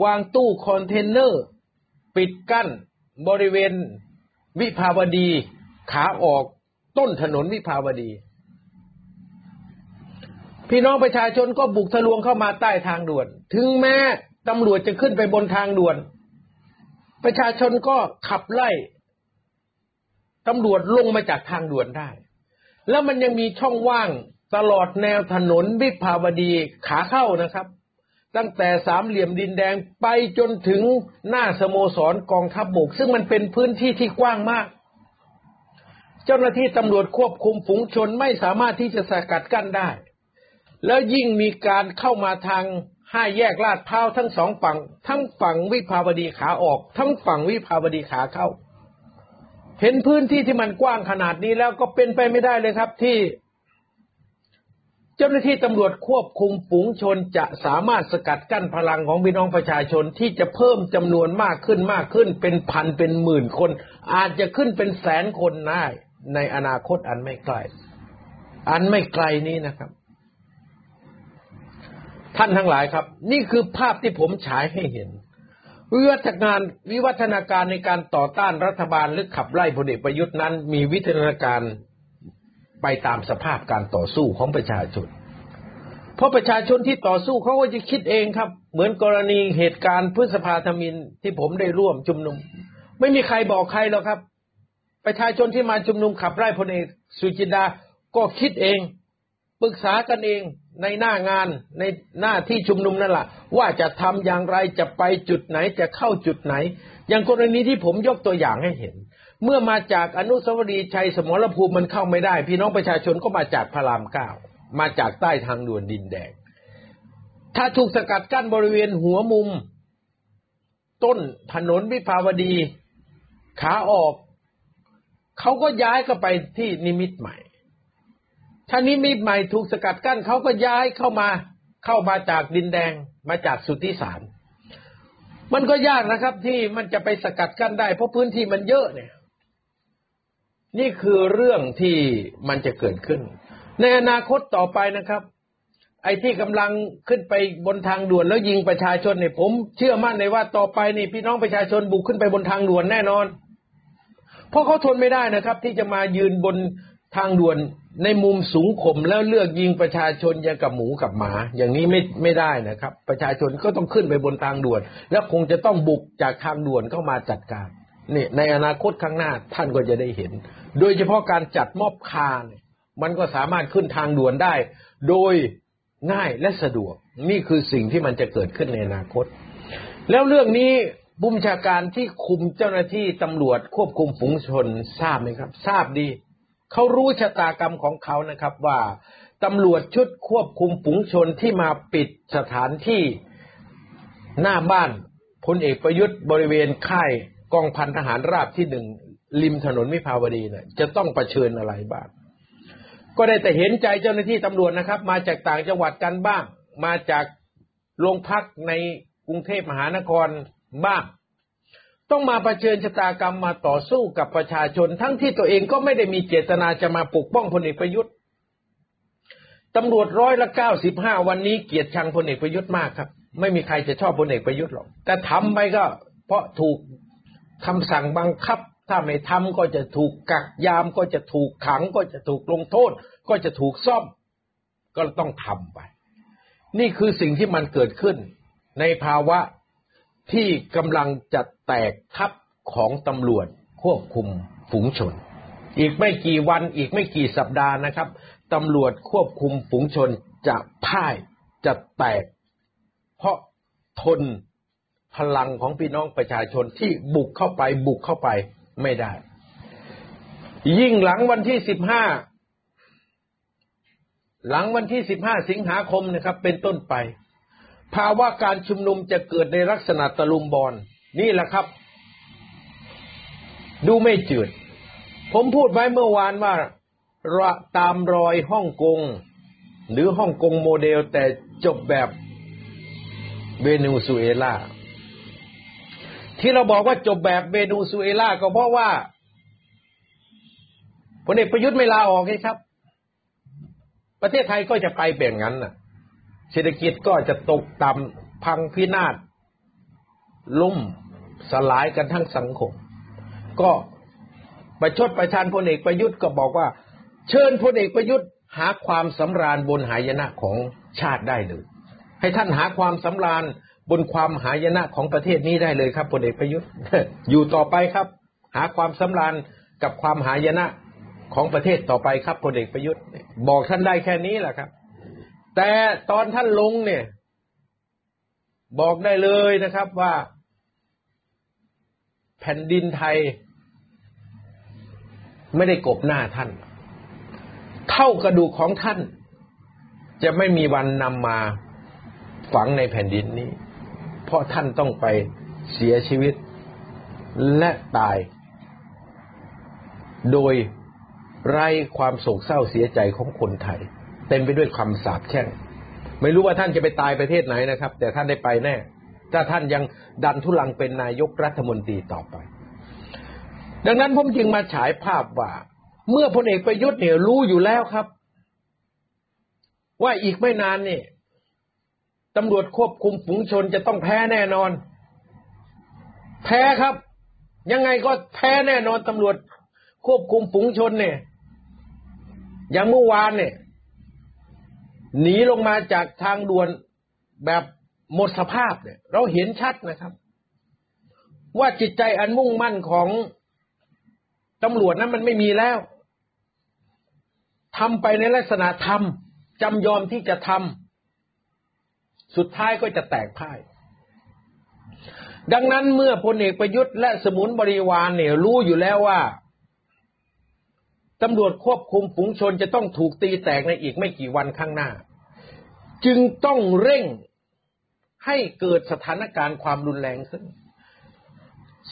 วางตู้คอนเทนเนอร์ ปิดกั้นบริเวณวิภาวดีขาออก ต้นถนนวิภาวดี พี่น้องประชาชนก็บุกทะลวงเข้ามาใต้ทางด่วน ถึงแม้ตำรวจจะขึ้นไปบนทางด่วน ประชาชนก็ขับไล่ตำรวจลงมาจากทางด่วนได้ แล้วมันยังมีช่องว่างตลอดแนวถนนวิภาวดีขาเข้านะครับ ตั้งแต่สามเหลี่ยมดินแดงไปจนถึงหน้าสโมสรกองทัพบบกซึ่งมันเป็นพื้นที่ที่กว้างมาก เจ้าหน้าที่ตำรวจควบคุมฝูงชนไม่สามารถที่จะสกัดกั้นได้ แล้วยิ่งมีการเข้ามาทางห้าแยกลาดพร้าวทั้งสองฝั่ง ทั้งฝั่งวิภาวดีขาออก ทั้งฝั่งวิภาวดีขาเข้า เห็นพื้นที่ที่มันกว้างขนาดนี้แล้วก็เป็นไปไม่ได้เลยครับที่ เจ้าหน้าที่ตำรวจควบคุมฝูงชนจะสามารถสกัดกั้นพลังของพี่น้องประชาชนที่จะเพิ่มจำนวนมากขึ้นมากขึ้น เป็นพันเป็นหมื่นคน อาจจะขึ้นเป็นแสนคนได้ ในอนาคตอันไม่ไกล อันไม่ไกลนี้นะครับ ท่านทั้งหลายครับ นี่คือภาพที่ผมฉายให้เห็นวิวัฒนการวิวัฒนาการในการต่อต้านรัฐบาลหรือขับไล่พลเอกประยุทธ์นั้น มีวิวัฒนาการไปตามสภาพการต่อสู้ของประชาชน เพราะประชาชนที่ต่อสู้เขาก็จะคิดเองครับ เหมือนกรณีเหตุการณ์พฤษภาธมินที่ผมได้ร่วมชุมนุม ไม่มีใครบอกใครหรอกครับ ประชาชนที่มาชุมนุมขับไล่พลเอกสุจินดาก็คิดเองปรึกษากันเองในหน้างานในหน้าที่ชุมนุมนั่นแหละว่าจะทำอย่างไรจะไปจุดไหนจะเข้าจุดไหน อย่างกรณีที่ผมยกตัวอย่างให้เห็น เมื่อมาจากอนุสาวรีย์ชัยสมรภูมิมันเข้าไม่ได้ พี่น้องประชาชนก็มาจากพระรามเก้ามาจากใต้ทางด่วนดินแดง ถ้าถูกสกัดกั้นบริเวณหัวมุม ต้นถนนวิภาวดี ขาออก เขาก็ย้ายก็ไปที่นิมิตใหม่ ถ้านิมิตใหม่ถูกสกัดกั้นเขาก็ย้ายเข้ามาเข้ามาจากดินแดงมาจากสุทธิสาร มันก็ยากนะครับที่มันจะไปสกัดกั้นได้ เพราะพื้นที่มันเยอะเนี่ย นี่คือเรื่องที่มันจะเกิดขึ้น ในอนาคตต่อไปนะครับ ไอ้ที่กำลังขึ้นไปบนทางด่วนแล้วยิงประชาชนเนี่ยผม เชื่อมั่นเลยว่าต่อไปนี่พี่น้องประชาชนบุกขึ้นไปบนทางด่วนแน่นอน เพราะเขาทนไม่ได้นะครับ ที่จะมายืนบนทางด่วนในมุมสูงข่มแล้วเลือกยิงประชาชนอย่างกับหมูกับหมา อย่างนี้ไม่ไม่ได้นะครับ ประชาชนก็ต้องขึ้นไปบนทางด่วน แล้วคงจะต้องบุกจากทางด่วนเข้ามาจัดการนี่ในอนาคตข้างหน้าท่านก็จะได้เห็น โดยเฉพาะการจัดมอบคาร์มันก็สามารถขึ้นทางด่วนได้ โดยง่ายและสะดวก นี่คือสิ่งที่มันจะเกิดขึ้นในอนาคต แล้วเรื่องนี้ บุญชาการที่คุมเจ้าหน้าที่ตำรวจควบคุมฝูงชนทราบไหมครับ ทราบดี เขารู้ชะตากรรมของเขานะครับว่าตำรวจชุดควบคุมฝูงชนที่มาปิดสถานที่หน้าบ้านพลเอกประยุทธ์บริเวณค่ายกองพันทหารราบที่หนึ่งริมถนนมิภาวดีนะ่ะจะต้องประชิญอะไรบ้าง ก็ได้แต่เห็นใจเจ้าหน้าที่ตำรวจนะครับ มาจากต่างจังหวัดกันบ้าง มาจากโรงพักในกรุงเทพมหานคร บ้าง ต้องมาเผชิญชะตากรรมมาต่อสู้กับประชาชน ทั้งที่ตัวเองก็ไม่ได้มีเจตนาจะมาปกป้องพลเอกประยุทธ์ตำรวจร้อยละเก้าสิบห้าวันนี้เกลียดชังพลเอกประยุทธ์มากครับ ไม่มีใครจะชอบพลเอกประยุทธ์หรอกแต่ทำไปก็ เพราะถูกคำสั่งบังคับ ถ้าไม่ทำก็จะถูกกักยามก็จะถูกขัง ก็จะถูกลงโทษ ก็จะถูกซ่อม ก็ต้องทำไป นี่คือสิ่งที่มันเกิดขึ้นในภาวะ ที่กำลังจะแตกทัพของตำรวจควบคุมฝูงชน อีกไม่กี่วันอีกไม่กี่สัปดาห์นะครับตำรวจควบคุมฝูงชนจะพ่ายจะแตก เพราะทนพลังของพี่น้องประชาชนที่บุกเข้าไปบุกเข้าไปไม่ได้ ยิ่งหลังวันที่สิบห้าหลังวันที่สิบห้าสิงหาคมนะครับ เป็นต้นไป ภาวะการชุมนุมจะเกิดในลักษณะตะลุมบอลนี่แหละครับ ดูไม่จืด ผมพูดไว้เมื่อวานว่าตามรอยฮ่องกง หรือฮ่องกงโมเดลแต่จบแบบเวเนซุเอลา ที่เราบอกว่าจบแบบเวเนซุเอลาก็เพราะว่าพลเอกประยุทธ์ไม่ลาออกไงครับ ประเทศไทยก็จะไปแบบนั้นน่ะ เศรษฐกิจก็จะตกต่ำพังพินาศล่มสลายกันทั้งสังคม ก็ประชดประชันพลเอกประยุทธ์ก็บอกว่า เชิญพลเอกประยุทธ์หาความสำราญบนหายนะของชาติได้เลย ให้ท่านหาความสำราญบนความหายนะของประเทศนี้ได้เลยครับพลเอกประยุทธ์ อยู่ต่อไปครับ หาความสำราญกับความหายนะของประเทศต่อไปครับพลเอกประยุทธ์ บอกท่านได้แค่นี้แหละครับ แต่ตอนท่านลงเนี่ย บอกได้เลยนะครับว่า แผ่นดินไทย ไม่ได้กบหน้าท่าน เท่ากระดูกของท่าน จะไม่มีวันนำมาฝังในแผ่นดินนี้ เพราะท่านต้องไปเสียชีวิตและตาย โดยไร้ความโศกเศร้าเสียใจของคนไทย เต็มไปด้วยคำสาปแช่ง ไม่รู้ว่าท่านจะไปตายประเทศไหนนะครับ แต่ท่านได้ไปแน่ ถ้าท่านยังดันทุลังเป็นนายกรัฐมนตรีต่อไป ดังนั้นผมจึงมาฉายภาพว่า เมื่อพลเอกประยุทธ์เนี่ยรู้อยู่แล้วครับ ว่าอีกไม่นานนี่ตำรวจควบคุมฝูงชนจะต้องแพ้แน่นอน แพ้ครับ ยังไงก็แพ้แน่นอนตำรวจควบคุมฝูงชนเนี่ยอย่างเมื่อวานเนี่ย หนีลงมาจากทางด่วนแบบหมดสภาพเนี่ย เราเห็นชัดนะครับ ว่าจิตใจอันมุ่งมั่นของตำรวจนั้นมันไม่มีแล้วทำไปในลักษณะทำจำยอมที่จะทำสุดท้ายก็จะแตกพ่าย ดังนั้นเมื่อพลเอกประยุทธ์และสมุนบริวารเนี่ยรู้อยู่แล้วว่า ตำรวจควบคุมฝูงชนจะต้องถูกตีแตกในอีกไม่กี่วันข้างหน้า จึงต้องเร่งให้เกิดสถานการณ์ความรุนแรงขึ้น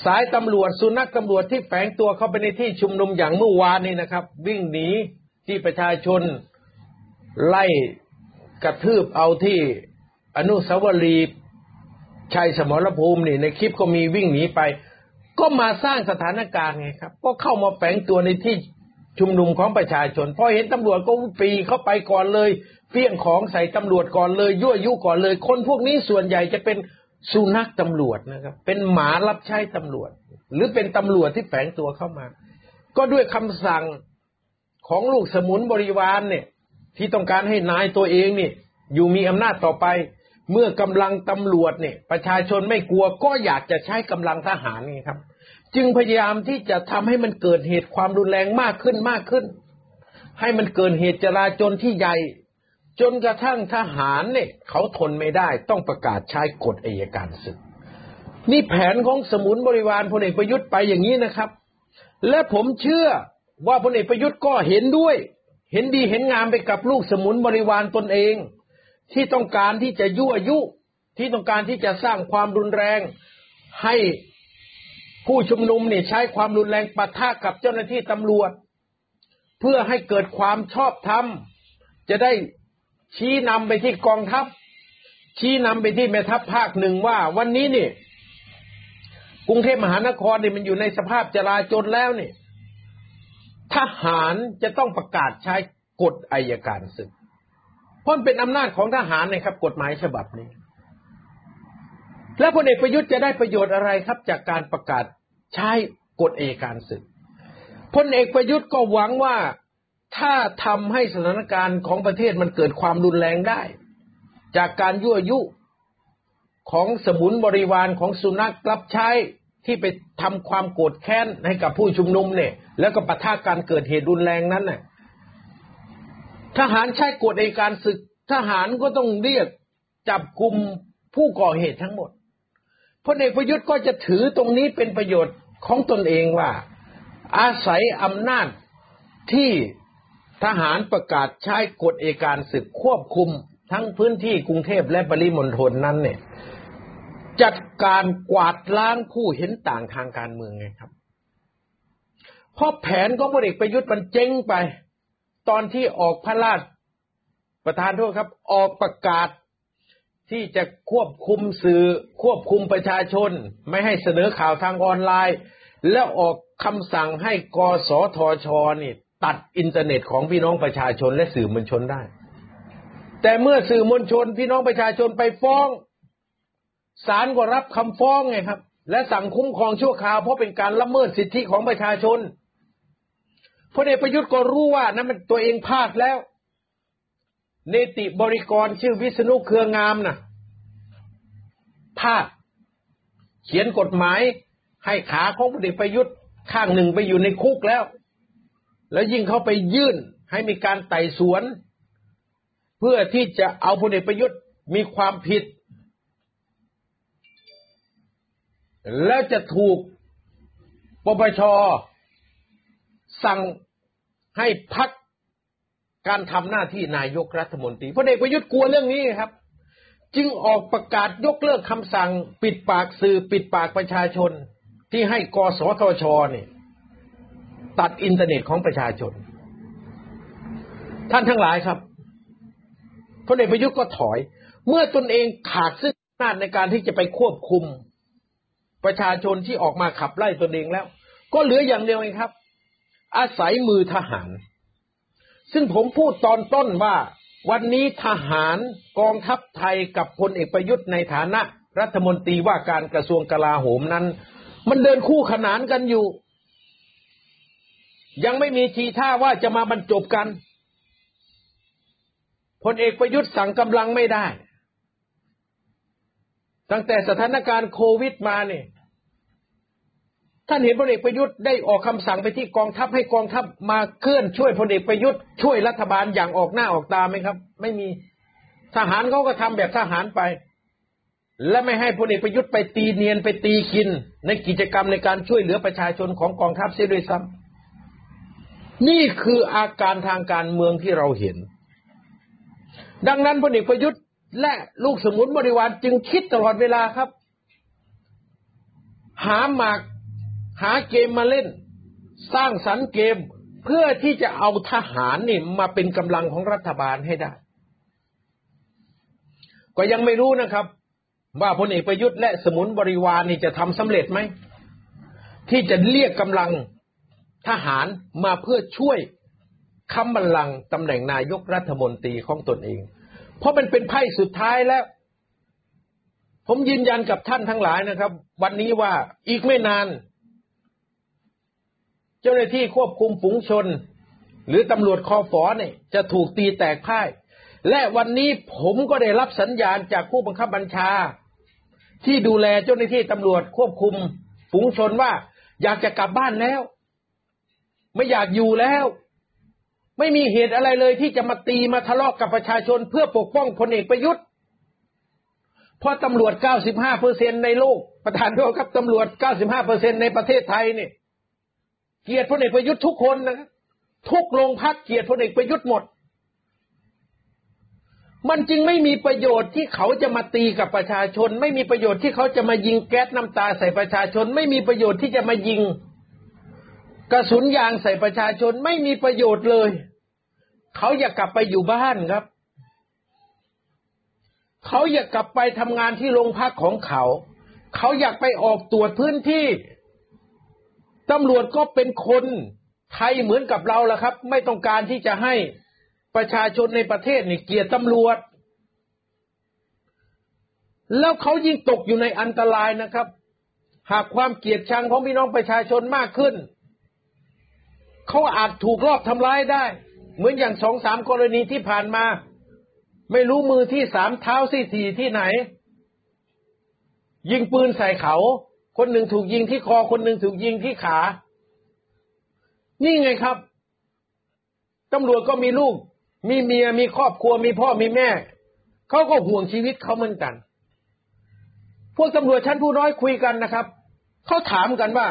สายตำรวจสุนัขตำรวจที่แฝงตัวเข้าไปในที่ชุมนุมอย่างเมื่อวานนี้นะครับ วิ่งหนีที่ประชาชนไล่กระทืบเอาที่อนุสาวรีย์ชัยสมรภูมินี่ในคลิปก็มีวิ่งหนีไป ก็มาสร้างสถานการณ์ไงครับ ก็เข้ามาแฝงตัวในที่ ชุมนุมของประชาชนพอเห็นตำรวจก็ปีเข้าไปก่อนเลยเฟี้ยงของใส่ตำรวจก่อนเลยยั่วยุก่อนเลย คนพวกนี้ส่วนใหญ่จะเป็นสุนัขตำรวจนะครับ เป็นหมารับใช้ตำรวจ หรือเป็นตำรวจที่แฝงตัวเข้ามา ก็ด้วยคำสั่งของลูกสมุนบริวารเนี่ย ที่ต้องการให้นายตัวเองเนี่ย อยู่มีอำนาจต่อไป เมื่อกำลังตำรวจเนี่ย ประชาชนไม่กลัวก็อยากจะใช้กำลังทหารนี่ครับ จึงพยายามที่จะทำให้มันเกิดเหตุความรุนแรงมากขึ้นมากขึ้น ให้มันเกิดเหตุจราจนที่ใหญ่ จนกระทั่งทหารเนี่ยเขาทนไม่ได้ต้องประกาศใช้กฎอัยการศึก นี่แผนของสมุนบริวารพลเอกประยุทธ์ไปอย่างนี้นะครับ และผมเชื่อว่าพลเอกประยุทธ์ก็เห็นด้วย เห็นดีเห็นงามไปกับลูกสมุนบริวารตนเอง ที่ต้องการที่จะยั่วยุ ที่ต้องการที่จะสร้างความรุนแรงให้ ผู้ชุมนุมเนี่ยใช้ความรุนแรงปะทะกับเจ้าหน้าที่ตำรวจ เพื่อให้เกิดความชอบธรรม จะได้ชี้นำไปที่กองทัพ ชี้นำไปที่แม่ทัพภาคหนึ่งว่า วันนี้นี่กรุงเทพมหานครเนี่ยมันอยู่ในสภาพจราจนแล้วเนี่ยทหารจะต้องประกาศใช้กฎอายการศึก เพราะเป็นอำนาจของทหารนะครับ กฎหมายฉบับนี้ แล้วพลเอกประยุทธ์จะได้ประโยชน์อะไรครับ จากการประกาศ ใช้กฎเอกการศึกพลเอกประยุทธ์ก็หวังว่าถ้าทำให้สถานการณ์ของประเทศมันเกิดความรุนแรงได้ จากการยั่วยุของสมุนบริวารของสุนัขรับใช้ที่ไปทำความโกรธแค้นให้กับผู้ชุมนุมเนี่ย แล้วก็ปะทะการเกิดเหตุรุนแรงนั้นน่ะทหารใช้กฎเอกการศึกทหารก็ต้องเรียกจับกลุ่มผู้ก่อเหตุทั้งหมด พลเอกประยุทธ์ก็จะถือตรงนี้เป็นประโยชน์ของตนเองว่า อาศัยอำนาจที่ทหารประกาศใช้กฎเอการศึกควบคุมทั้งพื้นที่กรุงเทพและปริมณฑลนั้นเนี่ย จัดการกวาดล้างผู้เห็นต่างทางการเมืองไงครับเพราะแผนของพลเอกประยุทธ์มันเจ๊งไป ตอนที่ออกพระราชประธานโทษครับ ออกประกาศ ที่จะควบคุมสื่อควบคุมประชาชน ไม่ให้เสนอข่าวทางออนไลน์ แล้วออกคำสั่งให้กสทชนี่ ตัดอินเทอร์เน็ตของพี่น้องประชาชนและสื่อมวลชนได้ แต่เมื่อสื่อมวลชน พี่น้องประชาชนไปฟ้องศาลก็รับคำฟ้องไงครับ และสั่งคุ้มครองชั่วคราวเพราะเป็นการละเมิดสิทธิของประชาชนพลเอกประยุทธ์ก็รู้ว่านั้นมันตัวเองพลาดแล้ว นติบริกรชื่อวิษณุเครืองามนะ่ะพาดเขียนกฎหมายให้ขาของพลเอกประยุทธ์ข้างหนึ่งไปอยู่ในคุกแล้ว แล้วยิ่งเขาไปยื่นให้มีการไต่สวน เพื่อที่จะเอาพลเอกประยุทธ์มีความผิด แล้วจะถูกปปชสั่งให้พัก การทำหน้าที่นายกรัฐมนตรีพลเอกประยุทธ์กลัวเรื่องนี้ครับ จึงออกประกาศยกเลิกคำสั่ง ปิดปากสื่อปิดปากประชาชน ที่ให้กสทชเนี่ยตัดอินเทอร์เน็ตของประชาชน ท่านทั้งหลายครับพลเอกประยุทธ์ก็ถอย เมื่อตนเองขาดซึ่งอำนาจในการที่จะไปควบคุม ประชาชนที่ออกมาขับไล่ตนเองแล้ว ก็เหลืออย่างเดียวเองครับ อาศัยมือทหาร ซึ่งผมพูดตอนต้นว่า วันนี้ทหารกองทัพไทยกับพลเอกประยุทธ์ในฐานะรัฐมนตรีว่าการกระทรวงกลาโหมนั้น มันเดินคู่ขนานกันอยู่ ยังไม่มีทีท่าว่าจะมาบรรจบกันพลเอกประยุทธ์สั่งกำลังไม่ได้ ตั้งแต่สถานการณ์โควิดมาเนี่ย ท่านเห็นพลเอกประยุทธ์ได้ออกคำสั่งไปที่กองทัพให้กองทัพมาเคลื่อนช่วยพลเอกประยุทธ์ช่วยรัฐบาลอย่างออกหน้าออกตาไหมครับ ไม่มีทหารเขาก็ทำแบบทหารไป และไม่ให้พลเอกประยุทธ์ไปตีเนียนไปตีกิน ในกิจกรรมในการช่วยเหลือประชาชนของกองทัพเสียด้วยซ้ำนี่คืออาการทางการเมืองที่เราเห็น ดังนั้นพลเอกประยุทธ์ และลูกสมุนบริวารจึงคิดตลอดเวลาครับ หาหมาก หาเกมมาเล่น สร้างสรรค์เกมเพื่อที่จะเอาทหารนี่มาเป็นกำลังของรัฐบาลให้ได้ ก็ยังไม่รู้นะครับ ว่าพลเอกประยุทธ์และสมุนบริวารนี่จะทำสำเร็จไหม ที่จะเรียกกำลังทหารมาเพื่อช่วยคำบัลลังตำแหน่งนายกรัฐมนตรีของตนเอง เพราะมันเป็นไพ่สุดท้ายแล้ว ผมยืนยันกับท่านทั้งหลายนะครับ วันนี้ว่าอีกไม่นาน เจ้าหน้าที่ควบคุมฝูงชน หรือตำรวจคอฟอเนี่ยจะถูกตีแตกพ่าย และวันนี้ผมก็ได้รับสัญญาณจากผู้บังคับบัญชา ที่ดูแลเจ้าหน้าที่ตำรวจควบคุมฝูงชนว่า อยากจะกลับบ้านแล้ว ไม่อยากอยู่แล้ว ไม่มีเหตุอะไรเลยที่จะมาตีมาทะเลาะกกับประชาชน เพื่อปกป้องพลเอกประยุทธ์เพราะตำรวจ 95เปอร์เซ็นในโลก ประธานโทษครับตำรวจ 95เปอร์เซ็นในประเทศไทยเนี่ย เกียดพลเอกประยุทธ์ทุกคนนะทุกโรงพักเกียดพลเอกประยุทธ์หมด มันจึงไม่มีประโยชน์ที่เขาจะมาตีกับประชาชน ไม่มีประโยชน์ที่เขาจะมายิงแก๊สน้ำตาใส่ประชาชน ไม่มีประโยชน์ที่จะมายิง กระสุนยางใส่ประชาชนไม่มีประโยชน์เลย เขาอยากกลับไปอยู่บ้านครับ เขาอยากกลับไปทำงานที่โรงพักของเขา เขาอยากไปออกตรวจพื้นที่ ตำรวจก็เป็นคนไทยเหมือนกับเราละครับ ไม่ต้องการที่จะให้ประชาชนในประเทศนี่เกลียดตำรวจ แล้วเขายิ่งตกอยู่ในอันตรายนะครับ หากความเกลียดชังของพี่น้องประชาชนมากขึ้น เขาอาจถูกรอบทำร้ายได้ เหมือนอย่างสองสามกรณีที่ผ่านมา ไม่รู้มือที่สามเท้าสี่สี่ที่ไหน ยิงปืนใส่เขา คนหนึ่งถูกยิงที่คอ คนหนึ่งถูกยิงที่ขา นี่ไงครับตำรวจก็มีลูก มีเมียมีครอบครัวมีพ่อมีแม่เขาก็ห่วงชีวิตเขาเหมือนกัน พวกตำรวจชั้นผู้น้อยคุยกันนะครับเขาถามกันว่า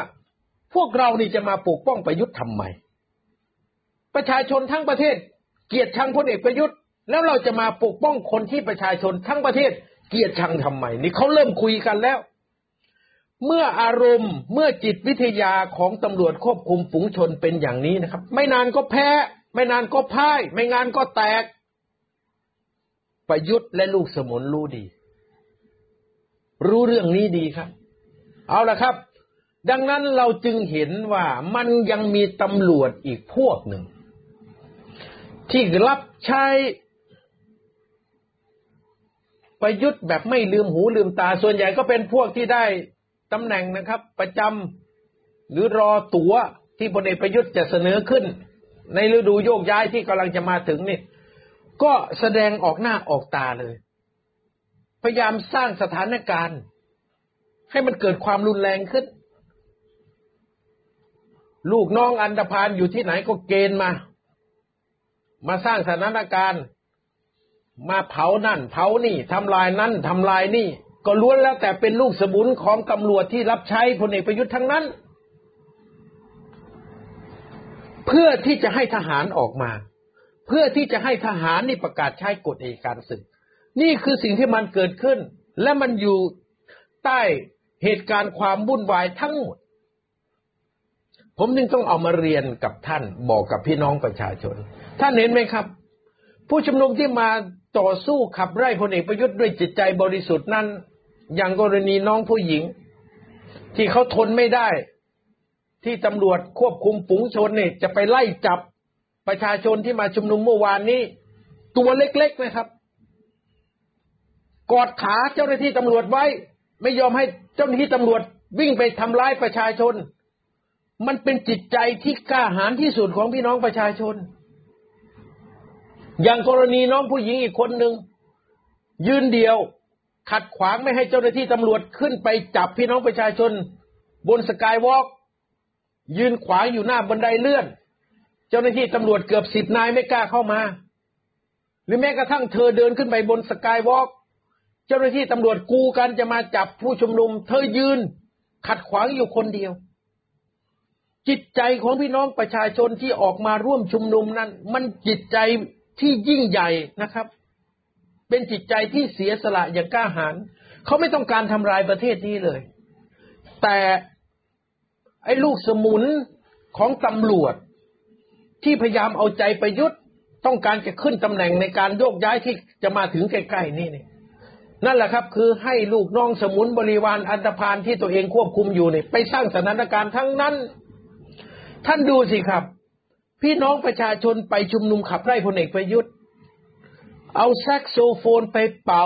พวกเรานี่จะมาปกป้องประยุทธ์ทำไมประชาชนทั้งประเทศ เกลียดชังพลเอกประยุทธ์ แล้วเราจะมาปกป้องคนที่ประชาชนทั้งประเทศ เกลียดชังทำไมนี่เขาเริ่มคุยกันแล้ว เมื่ออารมณ์เมื่อจิตวิทยาของตำรวจควบคุมฝูงชนเป็นอย่างนี้นะครับ ไม่นานก็แพ้ ไม่นานก็พ่าย ไม่งานก็แตก ประยุทธ์และลูกสมุนรู้ดี รู้เรื่องนี้ดีครับ เอาละครับ ดังนั้นเราจึงเห็นว่ามันยังมีตำรวจอีกพวกหนึ่ง ที่รับใช้ประยุทธ์แบบไม่ลืมหูลืมตาส่วนใหญ่ก็เป็นพวกที่ได้ ตำแหน่งนะครับ ประจำหรือรอตั๋วที่พลเอกประยุทธ์จะเสนอขึ้น ในฤดูโยกย้ายที่กำลังจะมาถึงนี่ก็แสดงออกหน้าออกตาเลย พยายามสร้างสถานการณ์ ให้มันเกิดความรุนแรงขึ้น ลูกน้องอันดพานอยู่ที่ไหนก็เกณฑ์มา มาสร้างสถานการณ์ มาเผานั่น เผานี่ทำลายนั่นทำลายนี่ ก็ล้วนแล้วแต่เป็นลูกสมุนของตำรวจที่รับใช้พลเอกประยุทธ์ทั้งนั้น เพื่อที่จะให้ทหารออกมา เพื่อที่จะให้ทหารนี่ประกาศใช้กฎเอกการศึก นี่คือสิ่งที่มันเกิดขึ้น และมันอยู่ใต้เหตุการณ์ความวุ่นวายทั้งหมด ผมจึงต้องเอามาเรียนกับท่านบอกกับพี่น้องประชาชน ท่านเห็นไหมครับ ผู้ชุมนุมที่มาต่อสู้ขับไล่พลเอกประยุทธ์ด้วยจิตใจบริสุทธิ์นั้น อย่างกรณีน้องผู้หญิง ที่เขาทนไม่ได้ ที่ตำรวจควบคุมฝูงชนเนี่ยจะไปไล่จับประชาชนที่มาชุมนุมเมื่อวานนี้ ตัวเล็กๆนะครับ กอดขาเจ้าหน้าที่ตำรวจไว้ ไม่ยอมให้เจ้าหน้าที่ตำรวจวิ่งไปทำร้ายประชาชน มันเป็นจิตใจที่กล้าหาญที่สุดของพี่น้องประชาชน อย่างกรณีน้องผู้หญิงอีกคนหนึ่งยืนเดียว ขัดขวางไม่ให้เจ้าหน้าที่ตำรวจขึ้นไปจับพี่น้องประชาชน บนสกายวอล์กยืนขวางอยู่หน้าบันไดเลื่อน เจ้าหน้าที่ตำรวจเกือบสิบนายไม่กล้าเข้ามา หรือแม้กระทั่งเธอเดินขึ้นไปบนสกายวอล์กเจ้าหน้าที่ตำรวจกูกันจะมาจับผู้ชุมนุม เธอยืน ขัดขวางอยู่คนเดียว จิตใจของพี่น้องประชาชนที่ออกมาร่วมชุมนุมนั้น มันจิตใจที่ยิ่งใหญ่นะครับ เป็นจิตใจที่เสียสละอย่างกล้าหาญเขาไม่ต้องการทำลายประเทศนี้เลย แต่ไอ้ลูกสมุนของตำรวจ ที่พยายามเอาใจประยุทธ์ต้องการจะขึ้นตำแหน่งในการโยกย้ายที่จะมาถึงใกล้ๆนี่นี่นั่นแหละครับ คือให้ลูกน้องสมุนบริวารอันธพาลที่ตัวเองควบคุมอยู่เนี่ยไปสร้างสถานการณ์ทั้งนั้น ท่านดูสิครับ พี่น้องประชาชนไปชุมนุมขับไล่พลเอกประยุทธ์ เอาแซกโซโฟนไปเป่า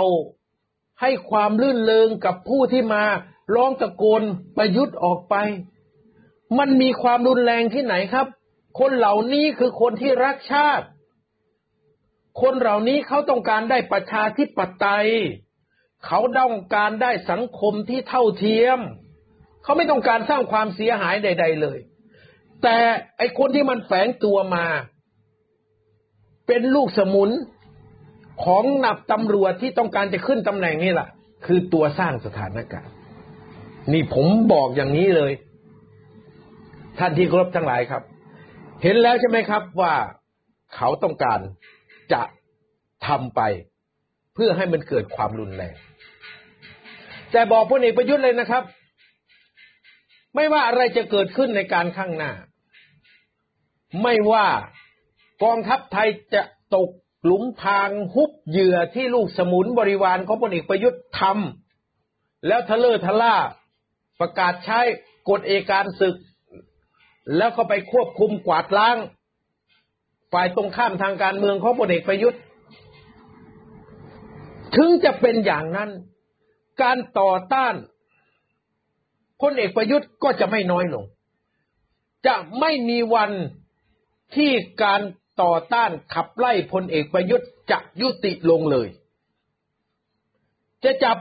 ให้ความลื่นเลงกับผู้ที่มาร้องตะโกนประยุทธ์ออกไป มันมีความรุนแรงที่ไหนครับ คนเหล่านี้คือคนที่รักชาติ คนเหล่านี้เขาต้องการได้ประชาธิปไตย เขาต้องการได้สังคมที่เท่าเทียม เขาไม่ต้องการสร้างความเสียหายใด ๆ เลย แต่ไอคนที่มันแฝงตัวมา เป็นลูกสมุน ของหนับตำรวจที่ต้องการจะขึ้นตำแหน่งนี่แหละคือตัวสร้างสถานการณ์ นี่ผมบอกอย่างนี้เลย ท่านที่เคารพทั้งหลายครับ เห็นแล้วใช่ไหมครับว่าเขาต้องการจะทำไปเพื่อให้มันเกิดความรุนแรง แต่บอกพลเอกประยุทธ์เลยนะครับ ไม่ว่าอะไรจะเกิดขึ้นในการข้างหน้า ไม่ว่ากองทัพไทยจะตก หลุมพรางฮุบเหยื่อที่ลูกสมุนบริวารของพลเอกประยุทธ์ทำแล้วทะเลอทะล่าประกาศใช้กฎเอกการศึก แล้วก็ไปควบคุมกวาดล้าง ฝ่ายตรงข้ามทางการเมืองของพลเอกประยุทธ์ ถึงจะเป็นอย่างนั้น การต่อต้านพลเอกประยุทธ์ก็จะไม่น้อยลง จะไม่มีวันที่การ ต่อต้านขับไล่พลเอกประยุทธ์จะยุติลงเลย จะจับ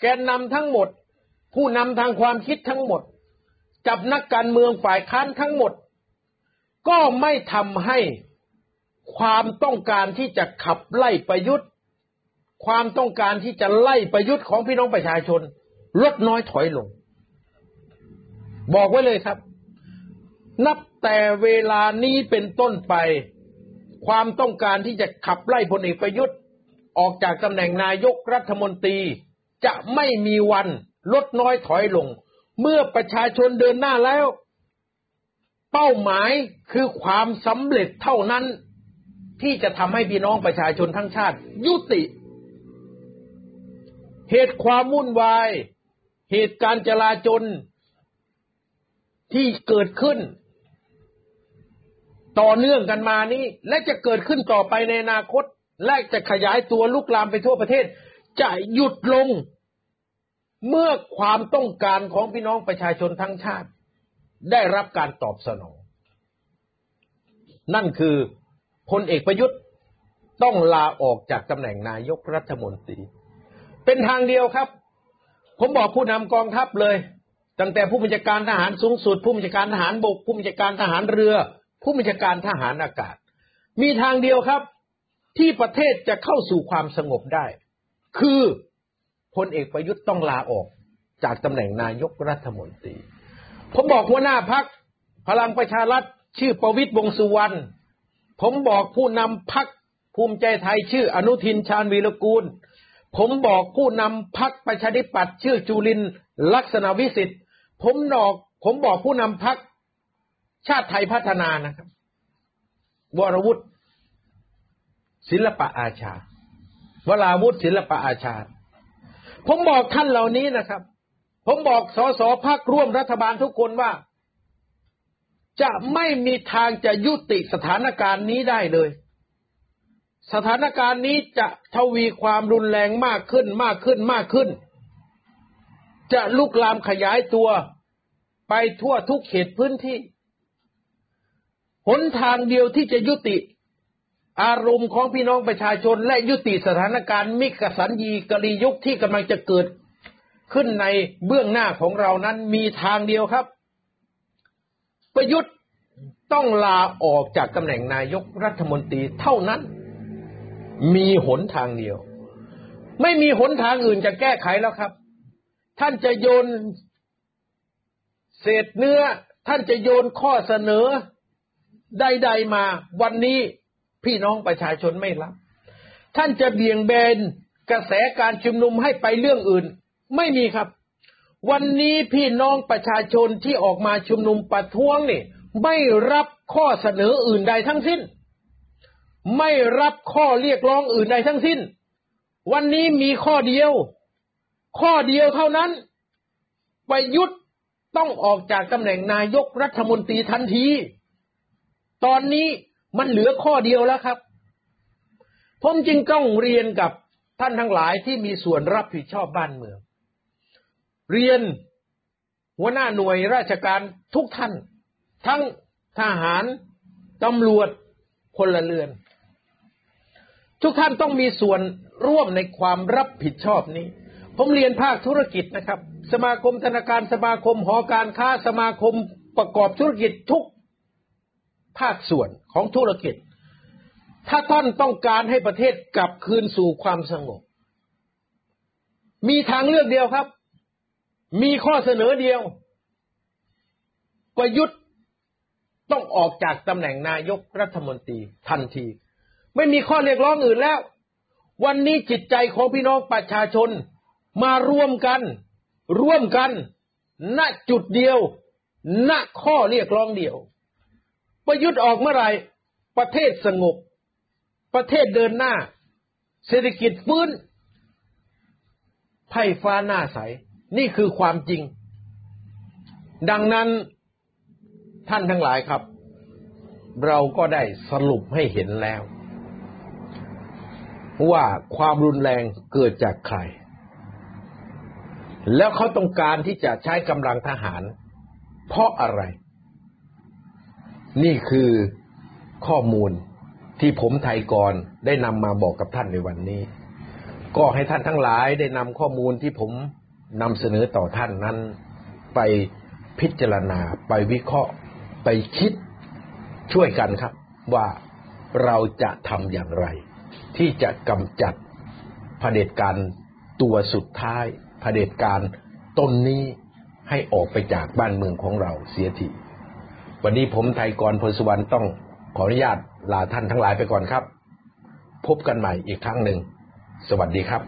แกนนำทั้งหมด ผู้นำทางความคิดทั้งหมด จับนักการเมืองฝ่ายค้านทั้งหมด ก็ไม่ทำให้ความต้องการที่จะขับไล่ประยุทธ์ ความต้องการที่จะไล่ประยุทธ์ของพี่น้องประชาชน ลดน้อยถอยลง บอกไว้เลยครับ นับแต่เวลานี้เป็นต้นไป ความต้องการที่จะขับไล่พลเอกประยุทธ์ ออกจากตำแหน่งนายกรัฐมนตรี จะไม่มีวันลดน้อยถอยลง เมื่อประชาชนเดินหน้าแล้ว เป้าหมายคือความสำเร็จเท่านั้น ที่จะทำให้พี่น้องประชาชนทั้งชาติ ยุติ เหตุความวุ่นวาย เหตุการณ์จลาจลที่เกิดขึ้น ต่อเนื่องกันมานี้ และจะเกิดขึ้นต่อไปในอนาคต และจะขยายตัวลุกลามไปทั่วประเทศ จะหยุดลง เมื่อความต้องการของพี่น้องประชาชนทั้งชาติ ได้รับการตอบสนอง นั่นคือพลเอกประยุทธ์ต้องลาออกจากตำแหน่งนายกรัฐมนตรี เป็นทางเดียวครับ ผมบอกผู้นำกองทัพเลยตั้งแต่ผู้บัญชาการทหารสูงสุด ผู้บัญชาการทหารบกผู้บัญชาการทหารเรือ ผู้บัญชาการทหารอากาศ มีทางเดียวครับ ที่ประเทศจะเข้าสู่ความสงบได้ คือพลเอกประยุทธ์ต้องลาออกจากตำแหน่งนายกรัฐมนตรี ผมบอกหัวหน้าพักพลังประชารัฐชื่อประวิตยวงสุวรรณผมบอกผู้นำพักภูมิใจไทยชื่ออนุทินชาญวีรกูล ผมบอกผู้นำพักประชาธิปัตย์ชื่อจุลินลักษณะวิสิทธิ์ผมบอก ผมบอกผู้นำพัก ชาติไทยพัฒนานะครับ วรวุฒิศิลปะอาชา วราวุฒิศิลปะอาชา ผมบอกท่านเหล่านี้นะครับ ผมบอกสสพักร่วมรัฐบาลทุกคนว่า จะไม่มีทางจะยุติสถานการณ์นี้ได้เลย สถานการณ์นี้จะทวีความรุนแรงมากขึ้นมากขึ้นมากขึ้น จะลุกลามขยายตัวไปทั่วทุกเขตพื้นที่ หนทางเดียวที่จะยุติ อารมณ์ของพี่น้องประชาชน และยุติสถานการณ์มิกสันยีกรียุคที่กำลังจะเกิดขึ้นในเบื้องหน้าของเรานั้นมีทางเดียวครับ ประยุทธ์ต้องลาออกจากตำแหน่งนายกรัฐมนตรีเท่านั้น มีหนทางเดียว ไม่มีหนทางอื่นจะแก้ไขแล้วครับ ท่านจะโยนเศษเนื้อ ท่านจะโยนข้อเสนอ ใดๆมาวันนี้พี่น้องประชาชนไม่รับ ท่านจะเบี่ยงเบนกระแสการชุมนุมให้ไปเรื่องอื่น ไม่มีครับ วันนี้พี่น้องประชาชนที่ออกมาชุมนุมประท้วงนี่ไม่รับข้อเสนออื่นใดทั้งสิ้น ไม่รับข้อเรียกร้องอื่นใดทั้งสิ้น วันนี้มีข้อเดียว ข้อเดียวเท่านั้นประยุทธ์ต้องออกจากตำแหน่งนายกรัฐมนตรีทันที ตอนนี้มันเหลือข้อเดียวแล้วครับ ผมจึงต้องเรียนกับท่านทั้งหลายที่มีส่วนรับผิดชอบบ้านเมือง เรียนหัวหน้าหน่วยราชการทุกท่าน ทั้งทหารตำรวจพลเรือน ทุกท่านต้องมีส่วนร่วมในความรับผิดชอบนี้ ผมเรียนภาคธุรกิจนะครับ สมาคมธนาคารสมาคมหอการค้าสมาคมประกอบธุรกิจทุก ภาคส่วนของธุรกิจ ถ้าท่านต้องการให้ประเทศกลับคืนสู่ความสงบ มีทางเลือกเดียวครับ มีข้อเสนอเดียว ประยุทธ์ต้องออกจากตำแหน่งนายกรัฐมนตรีทันที ไม่มีข้อเรียกร้องอื่นแล้ว วันนี้จิตใจของพี่น้องประชาชนมาร่วมกัน ร่วมกันณจุดเดียวณข้อเรียกร้องเดียว ประยุทธ์ออกเมื่อไหร่ประเทศสงบ ประเทศเดินหน้า เศรษฐกิจฟื้นไพ่ฟ้าหน้าใส นี่คือความจริง ดังนั้นท่านทั้งหลายครับ เราก็ได้สรุปให้เห็นแล้ว ว่าความรุนแรงเกิดจากใคร แล้วเขาต้องการที่จะใช้กำลังทหาร เพราะอะไร นี่คือข้อมูลที่ผมไทยกรได้นำมาบอกกับท่านในวันนี้ ก็ให้ท่านทั้งหลายได้นำข้อมูลที่ผมนำเสนอต่อท่านนั้น ไปพิจารณาไปวิเคราะห์ไปคิดช่วยกันครับ ว่าเราจะทำอย่างไร ที่จะกำจัดเผด็จการตัวสุดท้ายเผด็จการตนนี้ให้ออกไปจากบ้านเมืองของเราเสียที วันนี้ผมไทยกรพลสุวรรณต้องขออนุญาตลาท่านทั้งหลายไปก่อนครับ พบกันใหม่อีกครั้งหนึ่ง สวัสดีครับ